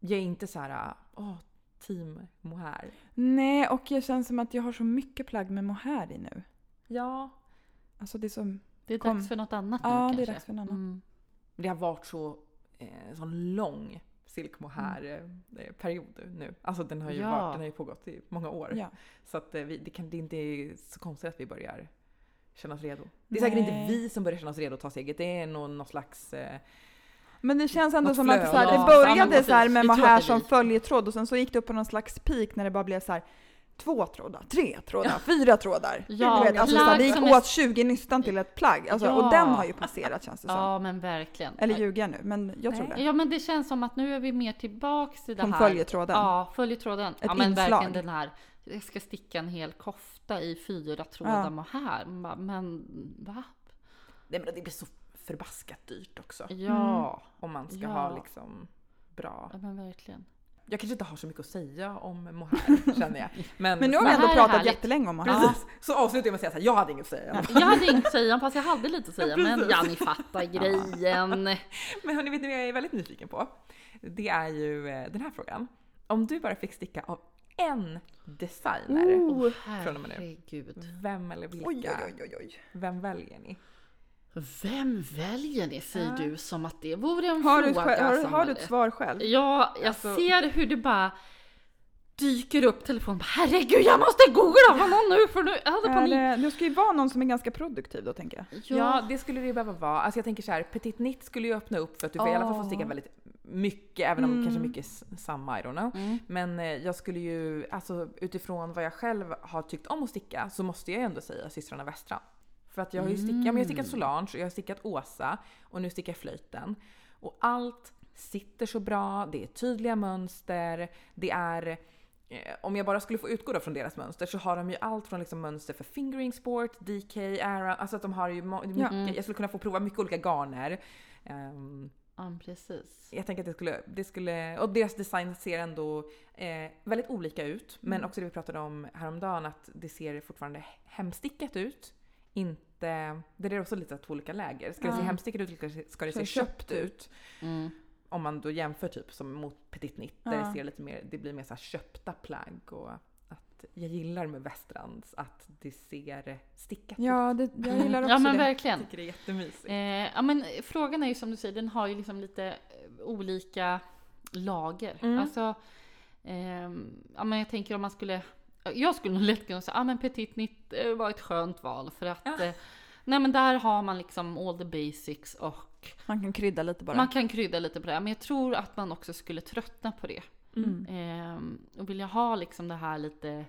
jag är inte så här, åh, team mohair. Nej, och jag känner som att jag har så mycket plagg med mohair i nu. Ja. Alltså det så... Det är Kom. dags för något annat Ja, nu det är kanske. dags för något annat. Mm. Det har varit så, eh, sån lång silk mohair eh, period nu. Alltså den har ju, Ja. varit, den har ju pågått i många år. Ja. Så att eh, vi, det, kan, det är inte så konstigt att vi börjar känna oss redo. Det är säkert inte Nej. vi som börjar känna oss redo att ta steget. Det är nog någon slags... Eh, Men det känns ändå som att så här, Ja, det ja, började så här med mohair som följetråd och sen så gick det upp på någon slags peak när det bara blev så här två trådar, tre trådar, fyra trådar. Ja, du vet, alltså, så här, det gick som är- åt 20 nystan till ett plagg. Alltså, Ja. Och den har ju passerat känns det som. Ja men verkligen. Eller ljuger jag nu? Men jag tror Nej. det. Ja men det känns som att nu är vi mer tillbaks i det här. följetråden. Ja, följetråden. ja Ett men inslag. verkligen den här, jag ska sticka en hel kofta i fyra trådar Ja. mohair. Bara, Men va? nej men det blir så förbaskat dyrt också. Ja, Om man ska Ja. ha liksom bra... ja men verkligen. Jag kanske inte har så mycket att säga om mohair känner jag. Men, Men nu har vi ändå pratat härligt. jättelänge om mohair. Precis. Så avslutar jag med att säga så här, jag hade inget att säga. Jag hade inget att säga fast jag hade lite att säga. Men Precis. ja, ni fattar grejen. Men hörni, vet ni vad jag är väldigt nyfiken på? Det är ju eh, den här frågan. Om du bara fick sticka av en designer, Oh. Från och med nu. vem eller vilka? Oj, oj, oj, oj. Vem väljer ni? Vem väljer ni säger Ja. du som att det vore en Har du, fråga sj- har, har du ett svar själv? Ja, jag Alltså- ser hur det bara dyker upp telefonen. Herregud, jag måste googla på någon nu för nu jag hade Är panik. det, det ska ju vara någon som är ganska produktiv då tänker jag. Ja, det skulle det ju behöva vara. Alltså jag tänker så här, Petit Knit skulle ju öppna upp för att du får i alla fall få sticka Ja. väldigt mycket, även om Mm. kanske mycket samma, I don't know. Mm. Men eh, jag skulle ju, alltså utifrån vad jag själv har tyckt om att sticka så måste jag ju ändå säga systrarna Westran. För att jag har ju stickat, ja, men jag stickat Mm. Solange, och jag har stickat Åsa och nu stickar jag flöjten. Och allt sitter så bra, det är tydliga mönster, det är eh, om jag bara skulle få utgå då från deras mönster så har de ju allt från liksom mönster för fingering sport, DK, Aran, alltså att de har ju mycket, Mm. jag skulle kunna få prova mycket olika garner. Ehm, ja, precis. jag tänker att det skulle, det skulle, och deras design ser ändå eh, väldigt olika ut. Men Mm. också det vi pratade om häromdagen att det ser fortfarande hemstickat ut. Inte, det är också lite två olika läger. Ska det se hemstickat ut eller ska det se- köpt köpt ut? Mm. Om man då jämför typ som mot Petit Knit där det ser lite mer, det blir mer så här köpta plagg och att jag gillar med Westrands att det ser stickat ut. Ja, det, jag gillar också Ja men det. verkligen. Jag tycker det är jättemysigt. Eh, ja men frågan är ju som du säger, den har ju liksom lite eh, olika lager. Mm. Alltså, ehm, ja men jag tänker om man skulle, jag skulle nog lätt kunna säga, ja men Petit Knit eh, var ett skönt val för att Ja. eh, Nej men där har man liksom all the basics och Man kan krydda lite bara. man kan krydda lite på det. Men jag tror att man också skulle tröttna på det. Mm. Ehm, och vill jag ha liksom det här lite,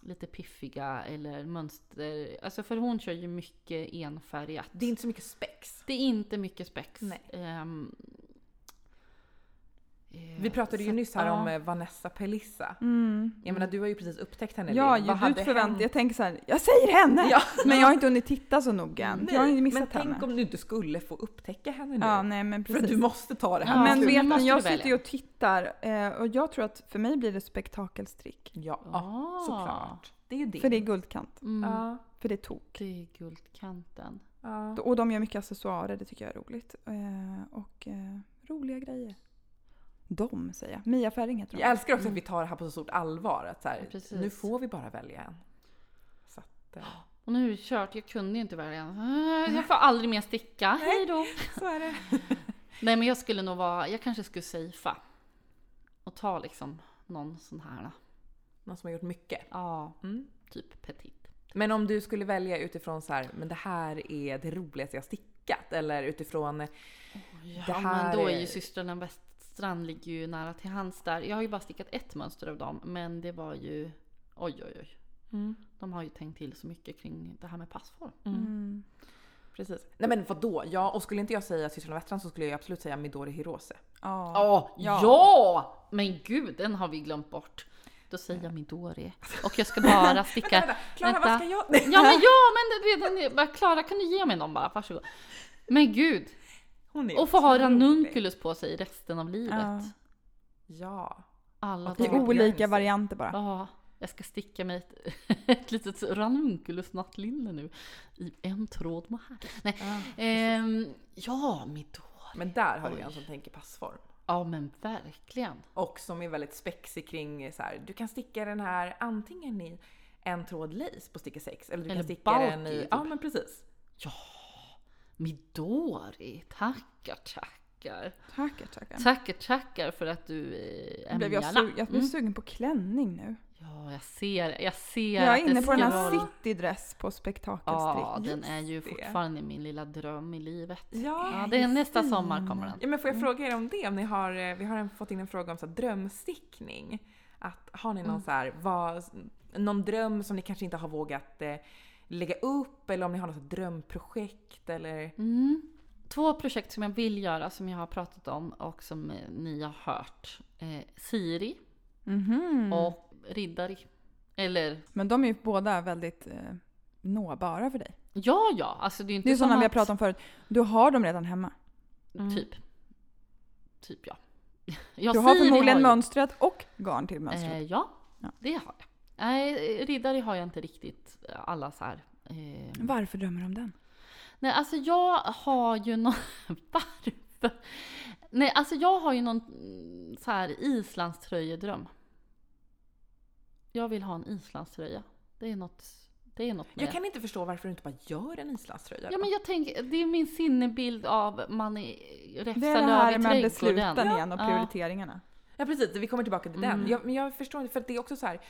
lite piffiga eller mönster. Alltså för hon kör ju mycket enfärgat. Det är inte så mycket spex. Det är inte mycket spex. Nej. Eh, Vi pratade ju så- nyss här ja. om eh, Vanessa Pelissa. Mm. Jag menar du har ju precis upptäckt henne. Ja, förväntar hänt? Jag tänker så här, jag säger henne! Ja. Men jag har inte hunnit titta så noga än. Jag har men missat tänk henne. om du inte skulle få upptäcka henne nu. Ja, nej men för precis. du måste ta det här Ja, men vet ni, jag sitter ju och tittar eh, och jag tror att för mig blir det spektakelstrick. Ja, Ah. såklart. Det är ju det. För det är guldkant. Mm, Ja, För det är tok. Det är guldkanten. ja. Och de gör mycket accessoarer, det tycker jag är roligt. Och roliga grejer. De säger jag. Mia Färing heter de. Jag älskar också att vi tar det här på så stort allvar. Att så här, Ja, nu får vi bara välja en. Så att, eh, Och nu är det kört, jag kunde ju inte välja. Ah, Jag får aldrig mer sticka, hej då. så är det. Nej men jag skulle nog vara, jag kanske skulle safea. Och ta liksom någon sån här, Någon som har gjort mycket. ja, Mm. typ petit. Men om du skulle välja utifrån så här, men det här är det roligaste jag stickat. Eller utifrån, Ja Det här men då är ju systrarna Weststrand ligger ju nära till hands där. Jag har ju bara stickat ett mönster av dem men det var ju oj oj oj. mm. De har ju tänkt till så mycket kring det här med passform. Mm. precis. Nej men vadå? Ja, och skulle inte jag säga systrarna Wettran så skulle jag absolut säga Midori Hirose. Ja. Ja, Ja. ja! Men gud, den har vi glömt bort. Då säger jag Midori. Och jag ska bara sticka... Vänta, Klara Vänta. vad ska jag? Ja men ja, men det, den är, Klara kan du ge mig någon bara? Varsågod. Men gud, Hon är och få ha ranunculus på sig resten av livet. Ja. Ja. Alla dagar. olika varianter bara. Ja, jag ska sticka mig ett, ett litet ranunculus nattlinne nu. I en tråd med här. Nej, ehm, ja, Midori. Men där har du en som tänker passform. Ja men verkligen. Och som är väldigt spexig kring så här, du kan sticka den här antingen i en tråd lace på sticka 6 eller du Eller kan sticka den i... typ. Ja men precis. Ja, Midori. Tackar, tackar. Tackar, tackar. Tackar, tackar för att du eh, är blev, jag, sug, jag Mm. sugen på klänning nu. Ja, jag ser, jag ser Jag är inne på den här vara- citydress på spektakelstrick. Ja, den är ju fortfarande min lilla dröm i livet. Ja, Ja, det är nästa sommar kommer den. Ja, men får jag fråga er om det? Om ni har, eh, vi har en, fått in en fråga om så här, drömstickning. Att, har ni någon Mm. så här, vad, någon dröm som ni kanske inte har vågat eh, lägga upp eller om ni har något drömprojekt eller? Mm. Två projekt som jag vill göra som jag har pratat om och som eh, ni har hört. Eh, Siri Mhm. och Riddari. Eller Men de är ju båda väldigt eh, nåbara för dig. ja, ja, alltså det är inte Det är sådana vi har att- pratat om förut. Du har dem redan hemma. Mm. Typ. Typ ja. ja Du har Siri förmodligen ju- mönstret och garn till mönstret. Eh, ja, Ja. det har jag. Nej, Riddari har jag inte riktigt eh, alla så här. Eh, Varför drömmer du om den? nej, alltså jag har ju någon... Varför? Nej, alltså jag har ju någon mm, så här islandströjedröm. Jag vill ha en islandströja. Det är något, det är något med Jag kan inte förstå varför du inte bara gör en islandströja. Ja men jag tänker, det är min sinnebild av man är Det är räfsar det här med besluten igen och Ja. prioriteringarna. Ja precis, vi kommer tillbaka till Mm. den. Jag, men jag förstår inte, för att det är också så här.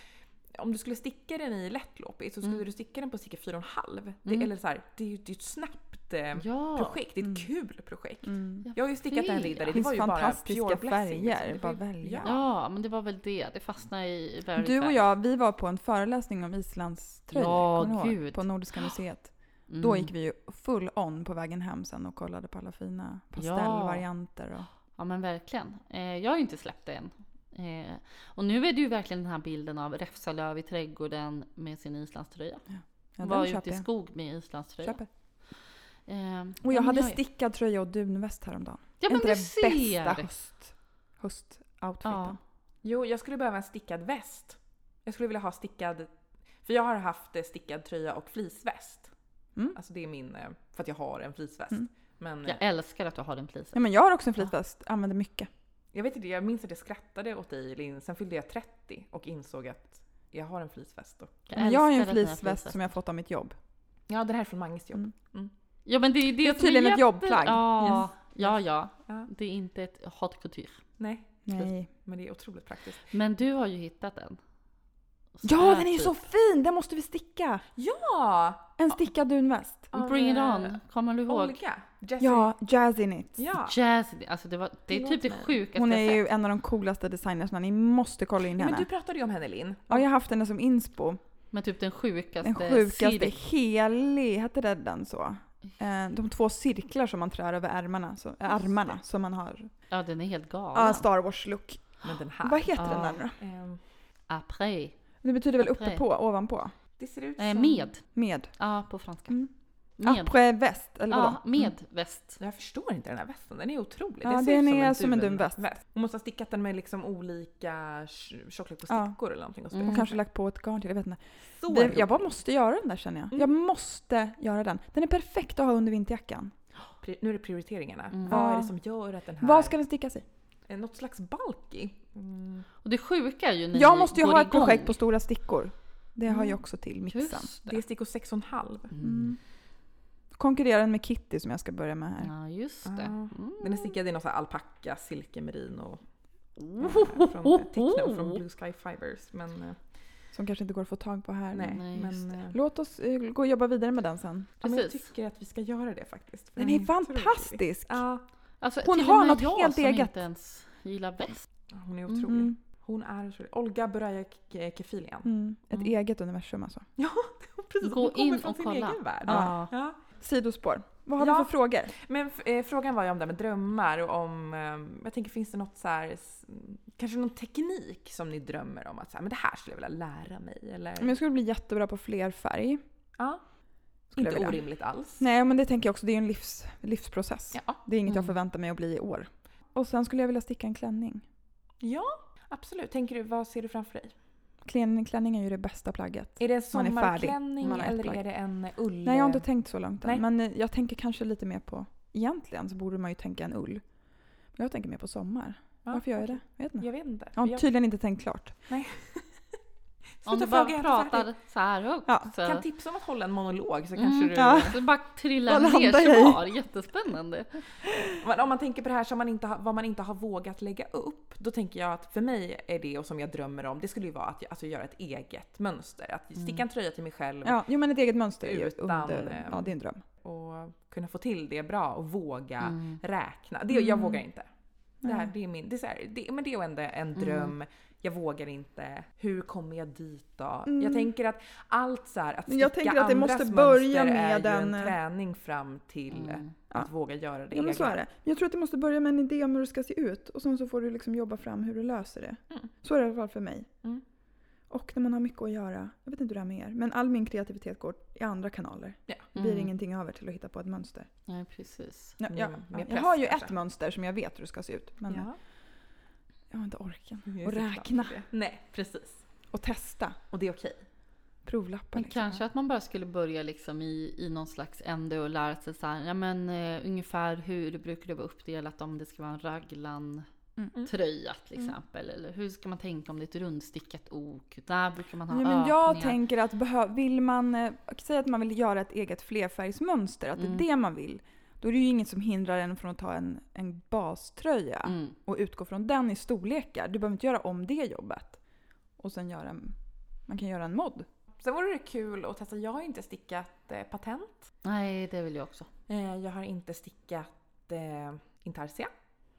Om du skulle sticka den i lättloppigt så skulle Mm. du sticka den på cirka 4,5. Det, Mm. eller så här, det är ju det ett snabbt eh, Ja. projekt, det är ett Mm. kul projekt. Mm. Jag har ju stickat en riddare, Det det var finns ju bara fantastiska pure blessing. färger, liksom. Det bara var- välja. Ja. Ja, men det var väl det. Det fastnade i very Du och jag, vi var på en föreläsning om islandströjor, Ja, gud. På Nordiska museet. Mm. Då gick vi ju full on på vägen hem sen och kollade på alla fina pastellvarianter. Och, Ja men verkligen. Eh, jag har ju inte släppt det än. Eh, och nu är det ju verkligen den här bilden av räfsalöv i trädgården med sin islandströja. ja, var den ute i jag. skog med islandströja. Köper. Eh, Och jag ja, hade är- stickad tröja och dunväst häromdagen. Ja men inte du det ser! bästa höst, höstoutfiten? Ja. Jo, jag skulle behöva en stickad väst. Jag skulle vilja ha stickad, för jag har haft eh, stickad tröja och fleeceväst. Mm. Alltså det är min, eh, för att jag har en fleeceväst. Mm. Men Jag eh, älskar att du har den plisen. Ja, men jag har också en fleeceväst, använder mycket. Jag vet inte, jag minns att jag skrattade åt dig Linn, sen fyllde jag 30 och insåg att jag har en fleeceväst. Och... Men jag har ju en fleeceväst som jag fått av mitt jobb. Ja, den här är från Manges jobb. Mm. Ja men det är det, Det är tydligen ett jätte- jobbplagg. Ja, Yes. ja, ja. Ja. Det är inte ett haute couture. Nej, Nej. men det är otroligt praktiskt. Men du har ju hittat den. Ja, den är ju typ- så fin! Den måste vi sticka! Ja! En stickad dunväst. Bring it on, kommer du ihåg? Olga. Jessie. Ja, Jazzy Knits. Ja. Jazz, alltså det, var, det är typ det sjukaste Hon är ju en av de coolaste designersna. Ni måste kolla in ja, henne. men du pratade ju om henne Linn. Ja, jag har haft henne som inspo. Men typ den sjukaste. Den sjukaste, cir- helig, hette det den så? Eh, De två cirklar som man trär över ärmarna, så, äh, armarna som man har. Ja, den är helt galen. Ja, Star Wars-look. Men den här. Vad heter Ja. den där då? Ehm, Après. Det betyder väl uppe Après. på, ovanpå? det ser ut Eh, som... med. Med. Ja, på franska. Mm. Med. Après väst, eller vadå? Ja, med väst. Jag förstår inte den här västen, den är otrolig. Ja, det ser den ut är som en dunväst. Hon måste ha stickat den med liksom olika tj- tjocklek på Ja. stickor eller någonting. Och så. Mm. Och kanske lagt på ett garn till, jag vet inte. Så Det, jag bara måste göra den där känner jag. Mm. Jag måste göra den. Den är perfekt att ha under vinterjackan. Pri- Nu är det prioriteringarna. Mm. Vad är Ja. det som gör att den här... Vad ska den stickas i? är något slags bulky? Mm. Och det sjuka är ju när Jag måste ju ha ett igång. projekt på stora stickor. Det har ju Mm. också till mixen. Just Det är stickor 6,5. Mm. Konkurrerar den med Kitty som jag ska börja med här. Ja, just det. Ja. Mm. Den är stickad i någon sån här alpacka, silke, merino. Oh, Från tecknad från Blue Sky Fibers. Men eh, Som kanske inte går att få tag på här. nej. Nej, men, eh, Låt oss eh, gå och jobba vidare med den sen. ja, men jag Precis. tycker att vi ska göra det faktiskt. Den är fantastisk! Ja, Alltså, Hon har något jag helt som eget. inte ens gillar väst. hon är otrolig. Mm. Hon är otrolig. Olga Buraya Ke- Kefilian. Mm. Ett Mm. eget universum alltså. Precis, Gå hon kommer in från och sin kolla. egen värld. Ja. Ja. Sidospår. Vad har Ja. vi för frågor? Men eh, frågan var ju om det här med drömmar och om, eh, jag tänker finns det något så här, kanske någon teknik som ni drömmer om att så här, men det här skulle jag vilja lära mig eller? Men jag skulle bli jättebra på fler färg. ja. Inte jag orimligt alls. Nej men det tänker jag också, det är ju en livs, livsprocess. Ja. Det är inget jag Mm. förväntar mig att bli i år. Och sen skulle jag vilja sticka en klänning. ja, absolut. Tänker du, vad ser du framför dig? Klänning, är ju det bästa plagget. Är det en Man är färdig. sommarklänning ett eller är det en ull? Nej jag har inte tänkt så långt Nej. än. Men eh, jag tänker kanske lite mer på, egentligen så borde man ju tänka en ull. Men jag tänker mer på sommar. Ja, Varför gör jag det? Jag vet inte. Jag vet inte. Jag har Jag tydligen inte tänkt klart. Om du bara är pratar så här högt. Ja, så. kan tipsa om att hålla en monolog så Mm, kanske du... ja. Så bara trillar ner svar. Jättespännande. Men om man tänker på det här som man inte har, vad man inte har vågat lägga upp, då tänker jag att för mig är det och som jag drömmer om, det skulle ju vara att alltså, göra ett eget mönster. Att sticka en tröja till mig själv Ja, jo men ett eget mönster är ju Utan, under, eh, ja det är en dröm. och kunna få till det bra och våga Mm. räkna. Det, Jag Mm. vågar inte. Det, här, det är min, det är så här, det, men det är ändå en Mm. Jag vågar inte. Hur kommer jag dit då? Mm. Jag tänker att allt så här, att Men jag sticka tänker att det måste börja är med ju den, en eh, träning fram till Mm. att våga göra det Ja men så är det. Jag tror att det måste börja med en idé om hur det ska se ut och sen så får du liksom jobba fram hur du löser det. Mm. Så är det i alla fall för mig. Mm. Och när man har mycket att göra, jag vet inte hur det är med er, men all min kreativitet går i andra kanaler. Ja. Det blir Mm. ingenting över till att hitta på ett mönster. Nej, precis. Ja, ja, ja. Jag press har ju kanske. ett mönster som jag vet hur det ska se ut. Men Ja. Jag har inte orken. Jag Och räkna. Nej, precis. Och testa. Och det är okej. Provlappa Men liksom. kanske att man bara skulle börja liksom i, i någon slags ände och lära sig så här, ja men eh, ungefär hur brukar det vara uppdelat om det ska vara en raglan Mm. tröja till exempel? Eller hur ska man tänka om det är ett rundstickat ok? Där brukar man ha Ja, men jag ökningar. tänker att behö- vill man, eh, säg att man vill göra ett eget flerfärgsmönster, att Mm. det är det man vill. Då är det ju inget som hindrar en från att ta en, en baströja Mm. och utgå från den i storlekar. Du behöver inte göra om det jobbet. Och sen göra en, man kan göra en mod. Sen vore det kul att testa. Jag har inte stickat eh, patent. Nej, det vill jag också. Eh, jag har inte stickat eh, intarsia.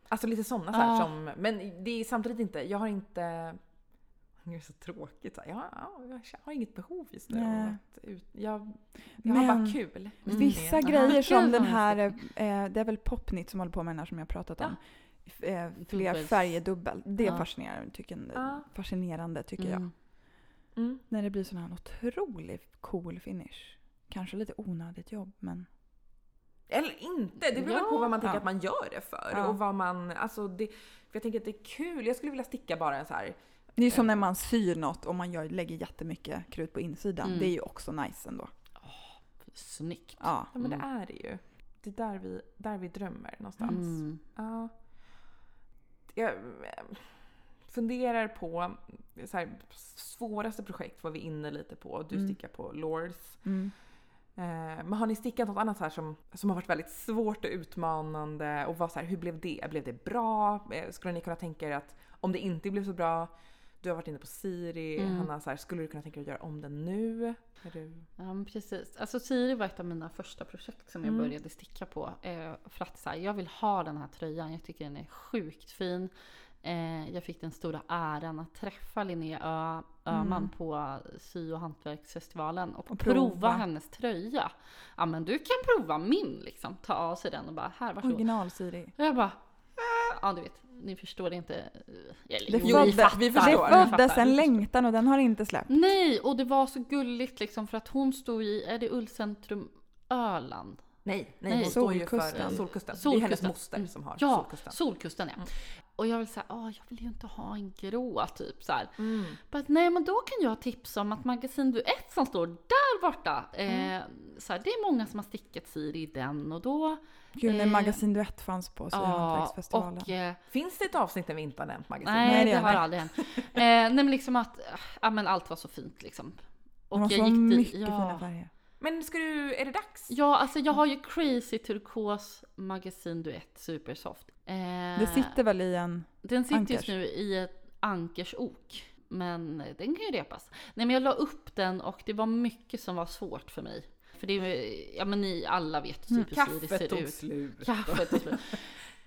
Alltså lite sådana så här Ja. som, men det är samtidigt inte, jag har inte det är så tråkigt. så här. Jag, har- ja, jag har inget behov just nu. Nej. Att ut, jag, jag har bara Men kul. Mm. Vissa Aha. grejer som den här, eh, det är väl Popnit som håller på med den här som jag har pratat om. F- Eh, fler färger dubbel. Det är Ja. fascinerande tycker, Ja. fascinerande tycker jag. Mm. Mm. När det blir sån här otroligt cool finish. Kanske lite onödigt jobb men Eller inte, det beror väl på Ja. vad man tänker Ja. att man gör det för. Ja. Och vad man, alltså det, för jag tänker att det är kul. Jag skulle vilja sticka bara en så här. Det är som när man syr något och man gör, lägger jättemycket krut på insidan. Mm. Det är ju också nice ändå. Snyggt. Ja. Ja men det Mm. är det ju. Det är där vi, där vi drömmer någonstans. Mm. Ja. Jag eh, funderar på så här, svåraste projekt var vi inne lite på. Du Mm. stickar på Lords. Mm. Eh, men har ni stickat något annat så här som, som har varit väldigt svårt och utmanande? Och vad så här, hur blev det? Blev det bra? Eh, skulle ni kunna tänka er att om det inte blev så bra, du har varit inne på Siri, Mm. Hanna, så här, skulle du kunna tänka dig att göra om den nu? Är du... Ja precis. Alltså Siri var ett av mina första projekt som jag Mm. började sticka på. Eh, för att så här, jag vill ha den här tröjan. Jag tycker den är sjukt fin. Eh, jag fick den stora äran att träffa Linnea Ö- Öhman Mm. på sy och hantverksfestivalen och, Och prova. prova. hennes tröja. Ja men du kan prova min liksom. Ta av sig den och bara här varsågod. Original-Siri. Och jag bara, äh, ja du vet, ni förstår det inte. Eller, Det, jo, födde, fattar, vi det förstår, ni föddes en längtan och den har inte släppt. Nej, och det var så gulligt liksom för att hon stod i, är det Ullcentrum Öland? Nej, nej, Nej. hon står ju för Solkusten. eh, Solkusten. Det är hennes Solkusten. moster Mm. som har Ja, Solkusten. Solkusten ja. Och jag vill säga, åh jag vill ju inte ha en grå typ så här. Mm. Bara, nej men då kan jag tipsa om att magasin du ett som står där borta. Mm. Eh, så här, det är många som har stickat Siri i den och då. Gud, när Eh, Magasin Duett fanns på Ja, Syhantverksfestivalen. och eh, Finns det ett avsnitt där vi inte har nämnt magasinet? nej, Nej, det det, har aldrig hänt. Eh, nej men liksom att, ja men allt var så fint liksom. Det var så dit- mycket ja. fina färger. Men ska du, är det dags? Ja, alltså jag har ju Crazy Turkos Magasin Duett Supersoft. Eh, Det sitter väl i en... Den sitter Ankers. just nu i ett ankersok. Men den kan ju repas. Nej men jag la upp den och det var mycket som var svårt för mig. För det är ja men ni alla vet Mm, hur Siri Kaffet ser tog ut. slut. Kaffet tog slut.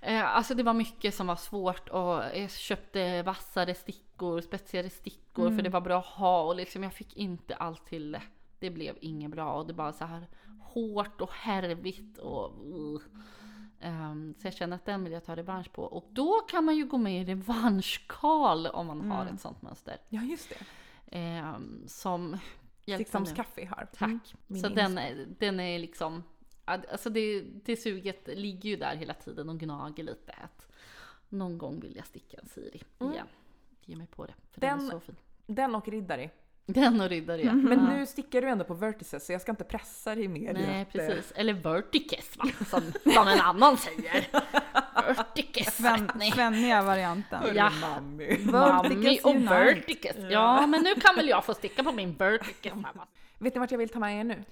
Eh, alltså det var mycket som var svårt och jag köpte vassare stickor, spetsigare stickor Mm. för det var bra att ha och liksom jag fick inte allt till det. Det blev inget bra och det var så här hårt och härvigt och uh. Ehm, Så jag känner att den vill jag ta revansch på. Och då kan man ju gå med i revanschkal om man har Mm. ett sånt mönster. Ja, just det. Ehm, som nu. kaffe har. Tack. Mm. Min Så den, är- den är liksom, alltså det, det suget ligger ju där hela tiden och gnager lite. Att någon gång vill jag sticka en Siri Mm. igen. Ge mig på det, för den, Den- är så fin. Den och riddare. Den och riddare ja. Men Ja. nu stickar du ändå på vertices så jag ska inte pressa dig mer Nej att, eh, precis, eller vertices va, som, som en annan säger. Vertices. Sven, svenniga varianten. Ja. mammi. Mami och vertices. Ja, men nu kan väl jag få sticka på min vertices. Vet ni vart jag vill ta med er nu?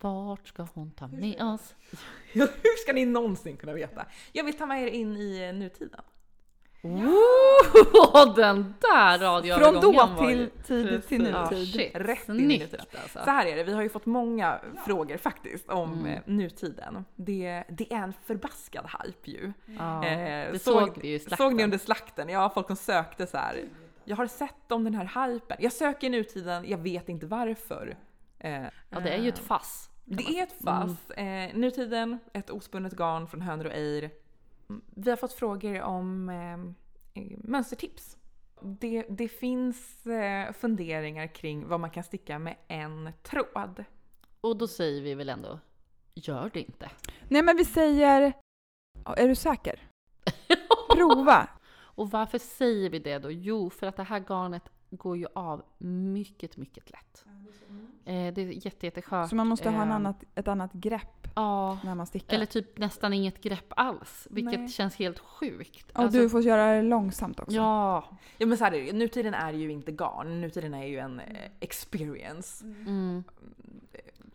Vart ska hon ta med oss? Hur ska ni någonsin kunna veta? Jag vill ta med er in i nutiden. Oh, den där radioövergången Från då var till tidigt till Ja, nutid. shit. Rätt in i nutiden. alltså. Så här är det, vi har ju fått många frågor faktiskt om Mm. eh, nutiden. Det, det är en förbaskad hype ju. Ja, Eh, det såg- såg ju Såg ni under slakten? Ja, folk som sökte så här. Jag har sett om den här hypen. Jag söker nutiden, jag vet inte varför. Eh, Ja, det är ju ett fass. Det är ett fass. Eh, nutiden, ett ospunnet garn från Hönor och Eir. Vi har fått frågor om eh, eh, mönstertips. Det, det finns eh, funderingar kring vad man kan sticka med en tråd. Och då säger vi väl ändå, gör det inte. Nej men vi säger... Är du säker? Prova! Och varför säger vi det då? Jo, för att det här garnet går ju av mycket, mycket lätt. Eh, det är jätte, jätteskört. Så man måste ha en Eh, annat, ett annat grepp Ja. när man stickar. Eller typ nästan inget grepp alls. Vilket Nej. känns helt sjukt. och Alltså, du får göra det långsamt också. Ja. Ja men så här är det nutiden är ju inte garn, nutiden är ju en eh, experience. Mm.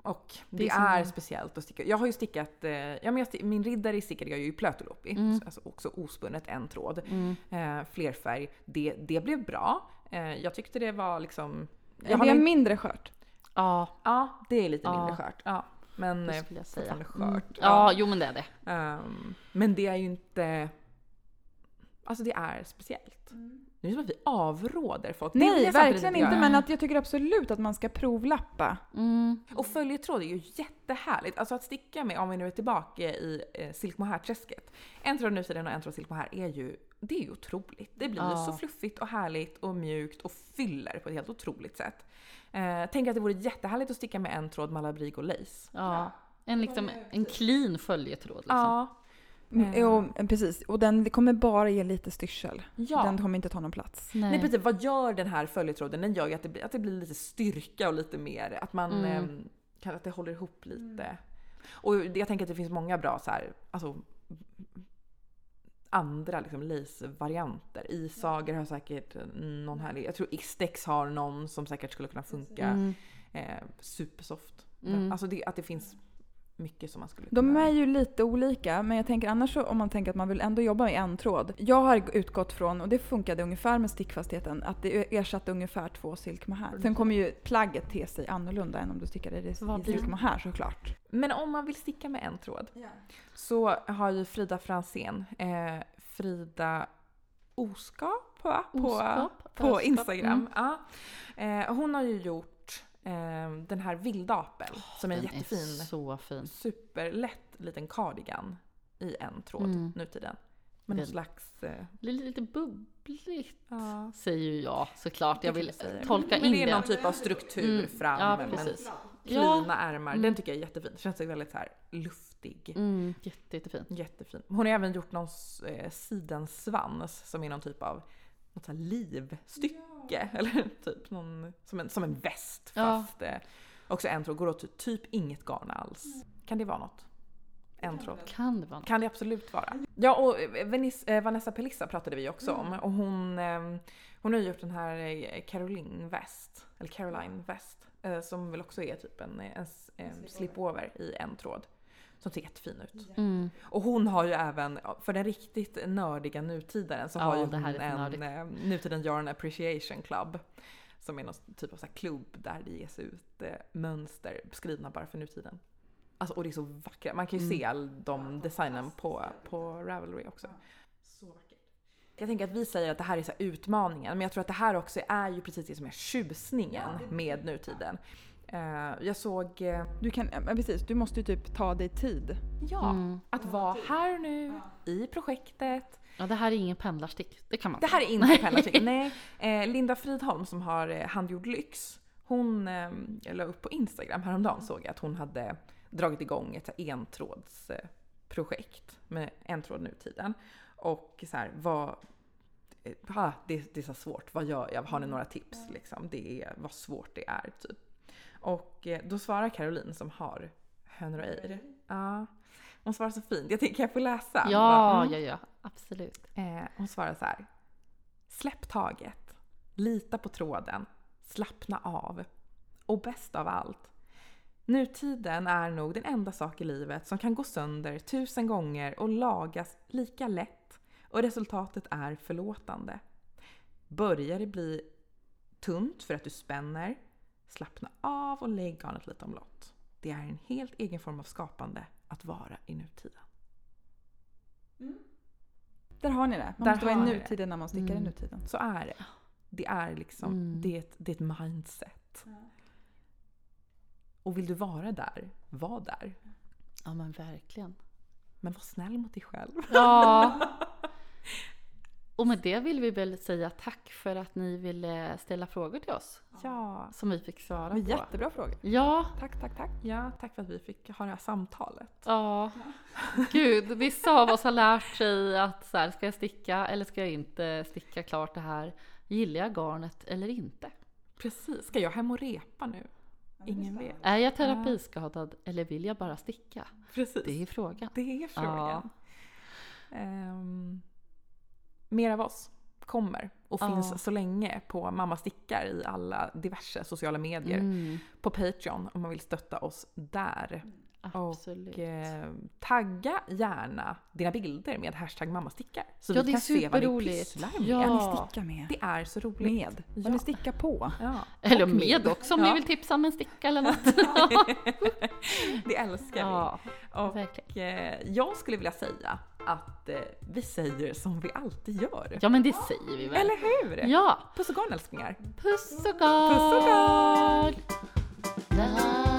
Och Det det, är är speciellt att sticka. Jag har ju stickat, eh, ja men jag min riddare stickade jag ju i plötulopi, Mm. alltså också ospunnet en tråd. Mm. Eh, flerfärg, det, det blev bra. Eh, jag tyckte det var liksom... Jag det är nog- mindre skört. Ja, ja, det är lite Ja. mindre skört. Ja. Men det eh, skulle jag säga. Mm. skört. Ja, jo men det är det. Ehm, men det är ju inte... Alltså det är speciellt. Det är som att vi avråder folk. Det Nej, samtidigt verkligen inte. Men att jag tycker absolut att man ska provlappa. Mm. Och följetråd är ju jättehärligt. Alltså att sticka med, om vi nu är tillbaka i eh, silk mohair-träsket. En tråd nutiden och en tråd silk mohair är ju, det är ju otroligt. Det blir Ja. så fluffigt och härligt och mjukt och fyller på ett helt otroligt sätt. Eh, tänk att det vore jättehärligt att sticka med en tråd Malabrigo lace. Ja. En, liksom, en clean följetråd. Liksom. Ja. Mm. Eh. Och, precis. Och den kommer bara ge lite styrsel. ja. Den kommer inte ta någon plats. Nej. Nej precis, vad gör den här följetråden? Den gör ju att det blir, att det blir lite styrka och lite mer, att man Mm. ehm, kan, att det håller ihop lite. Och jag tänker att det finns många bra så här, alltså andra liksom lace-varianter. Isager har säkert någon härlig, jag tror Istex har någon som säkert skulle kunna funka. Mm. Eh, supersoft. Mm. Alltså det, att det finns mycket som man skulle De kunna... är ju lite olika, men jag tänker annars så, om man tänker att man vill ändå jobba med en tråd. Jag har utgått från, och det funkade ungefär med stickfastheten, att det ersatte ungefär två silk mohair. Sen kommer ju plagget te sig annorlunda än om du Vad i det? mohair såklart. Men om man vill sticka med en tråd så har ju Frida Fransén, eh, Frida Oskap på, Oskap, på Oskap, Instagram. mm. Ja. Eh, hon har ju gjort den här vildapel som är en jättefin, är så fin. superlätt liten cardigan i en tråd Mm. nu till den. Med någon slags... Eh, blir lite bubbligt. ja. Säger ju jag såklart. Jag vill tolka men in det är det. någon typ av struktur Mm. fram. Ja, men precis. Klina Ja. ärmar. Mm. Den tycker jag är jättefin. Känns väldigt så här luftig. Mm, jätte, jättefin. Jättefin. Hon har även gjort någon eh, sidensvans som är någon typ av något så här livstycke. Eller typ någon, som, en, som en väst Ja. fast eh, också en tråd. Går åt typ inget garn alls. Kan det vara något? En tråd. Kan det vara något? Kan det absolut vara. Ja och eh, eh, Vanessa Pelissa pratade vi också om och hon, eh, hon har ju gjort den här Caroline West, eller Caroline West, som väl också är typ en, en, en slipover i en tråd. Som ser jättefin ut. Mm. Och hon har ju även, för den riktigt nördiga nutidaren så Ja, har ju det hon en eh, Nutiden Yarn Appreciation Club. Som är någon typ av så här klubb där det ges ut eh, mönster skrivna bara för nutiden. Alltså, och det är så vackra. Man kan ju Mm. se all de designen på, på Ravelry också. Så vackert. Jag tänker att vi säger att det här är så här utmaningen, men jag tror att det här också är ju precis det som är tjusningen med nutiden. Eh, jag såg, eh, Du kan, ja, precis, du måste ju typ ta dig tid. ja, Mm. att vara här och nu i projektet. Ja, det här är ingen pendlarstick. Det kan man Det här är inte Pennachick. Nej, eh, Linda Fridholm som har eh, Handgjord Lyx. Hon eh, jag la upp på Instagram häromdagen såg jag att hon hade dragit igång ett här entrådsprojekt eh, projekt med en tråd nutiden. Och så här, vad... eh, Ah, det, det är så svårt. Vad gör jag? Har ni några tips? Liksom? Det är vad svårt det är. Typ. Och eh, då svarar Caroline som har Hönor och Ejr. Ja. Hon svarar så fint. Jag tänker, kan jag få läsa? Ja, Mm. ja, ja. Absolut. Eh, hon svarar så här. Släpp taget. Lita på tråden. Slappna av. Och bäst av allt. Nutiden är nog den enda sak i livet som kan gå sönder tusen gånger och lagas lika lätt och resultatet är förlåtande. Börjar det bli tunt för att du spänner, slappna av och lägg garnet lite omlott. Det är en helt egen form av skapande att vara i nutiden. Där har ni det. Man Där måste vara i ni det. nutiden när man stickar i Mm. nutiden. Så är det. Det är liksom, Mm. det, är ett, det är ett mindset. Och vill du vara där, var där. Ja, men verkligen. Men var snäll mot dig själv. Ja. Och med det vill vi väl säga tack för att ni ville ställa frågor till oss. Ja. Som vi fick svara på. jättebra frågor. Ja, Tack, tack, tack. ja, tack för att vi fick ha det här samtalet. ja. Gud, vissa av oss har lärt sig att så här, ska jag sticka eller ska jag inte sticka klart det här? Gillar jag garnet eller inte? Precis. Ska jag hem och repa nu? Ingen vet. Är jag terapiskadad eller vill jag bara sticka? Precis. Det är frågan. Det är frågan. Ehm, mer av oss kommer och Ja. finns så länge på Mamma stickar i alla diverse sociala medier. Mm, På Patreon om man vill stötta oss där. absolut. Och eh, tagga gärna dina bilder med hashtag mammastickar. Så Ja, vi kan se vad ni pysslar med. Ja. Ni stickar med. Det är så roligt. Med. Vad Ja. ni stickar på. Ja. Eller Och med också om Ja. ni vill tipsa om en sticka eller något. Det älskar ja, vi. Och eh, jag skulle vilja säga att eh, vi säger som vi alltid gör. Ja, men det säger vi väl? Eller hur? Ja, Puss och garn älsklingar. puss och garn! Puss och garn!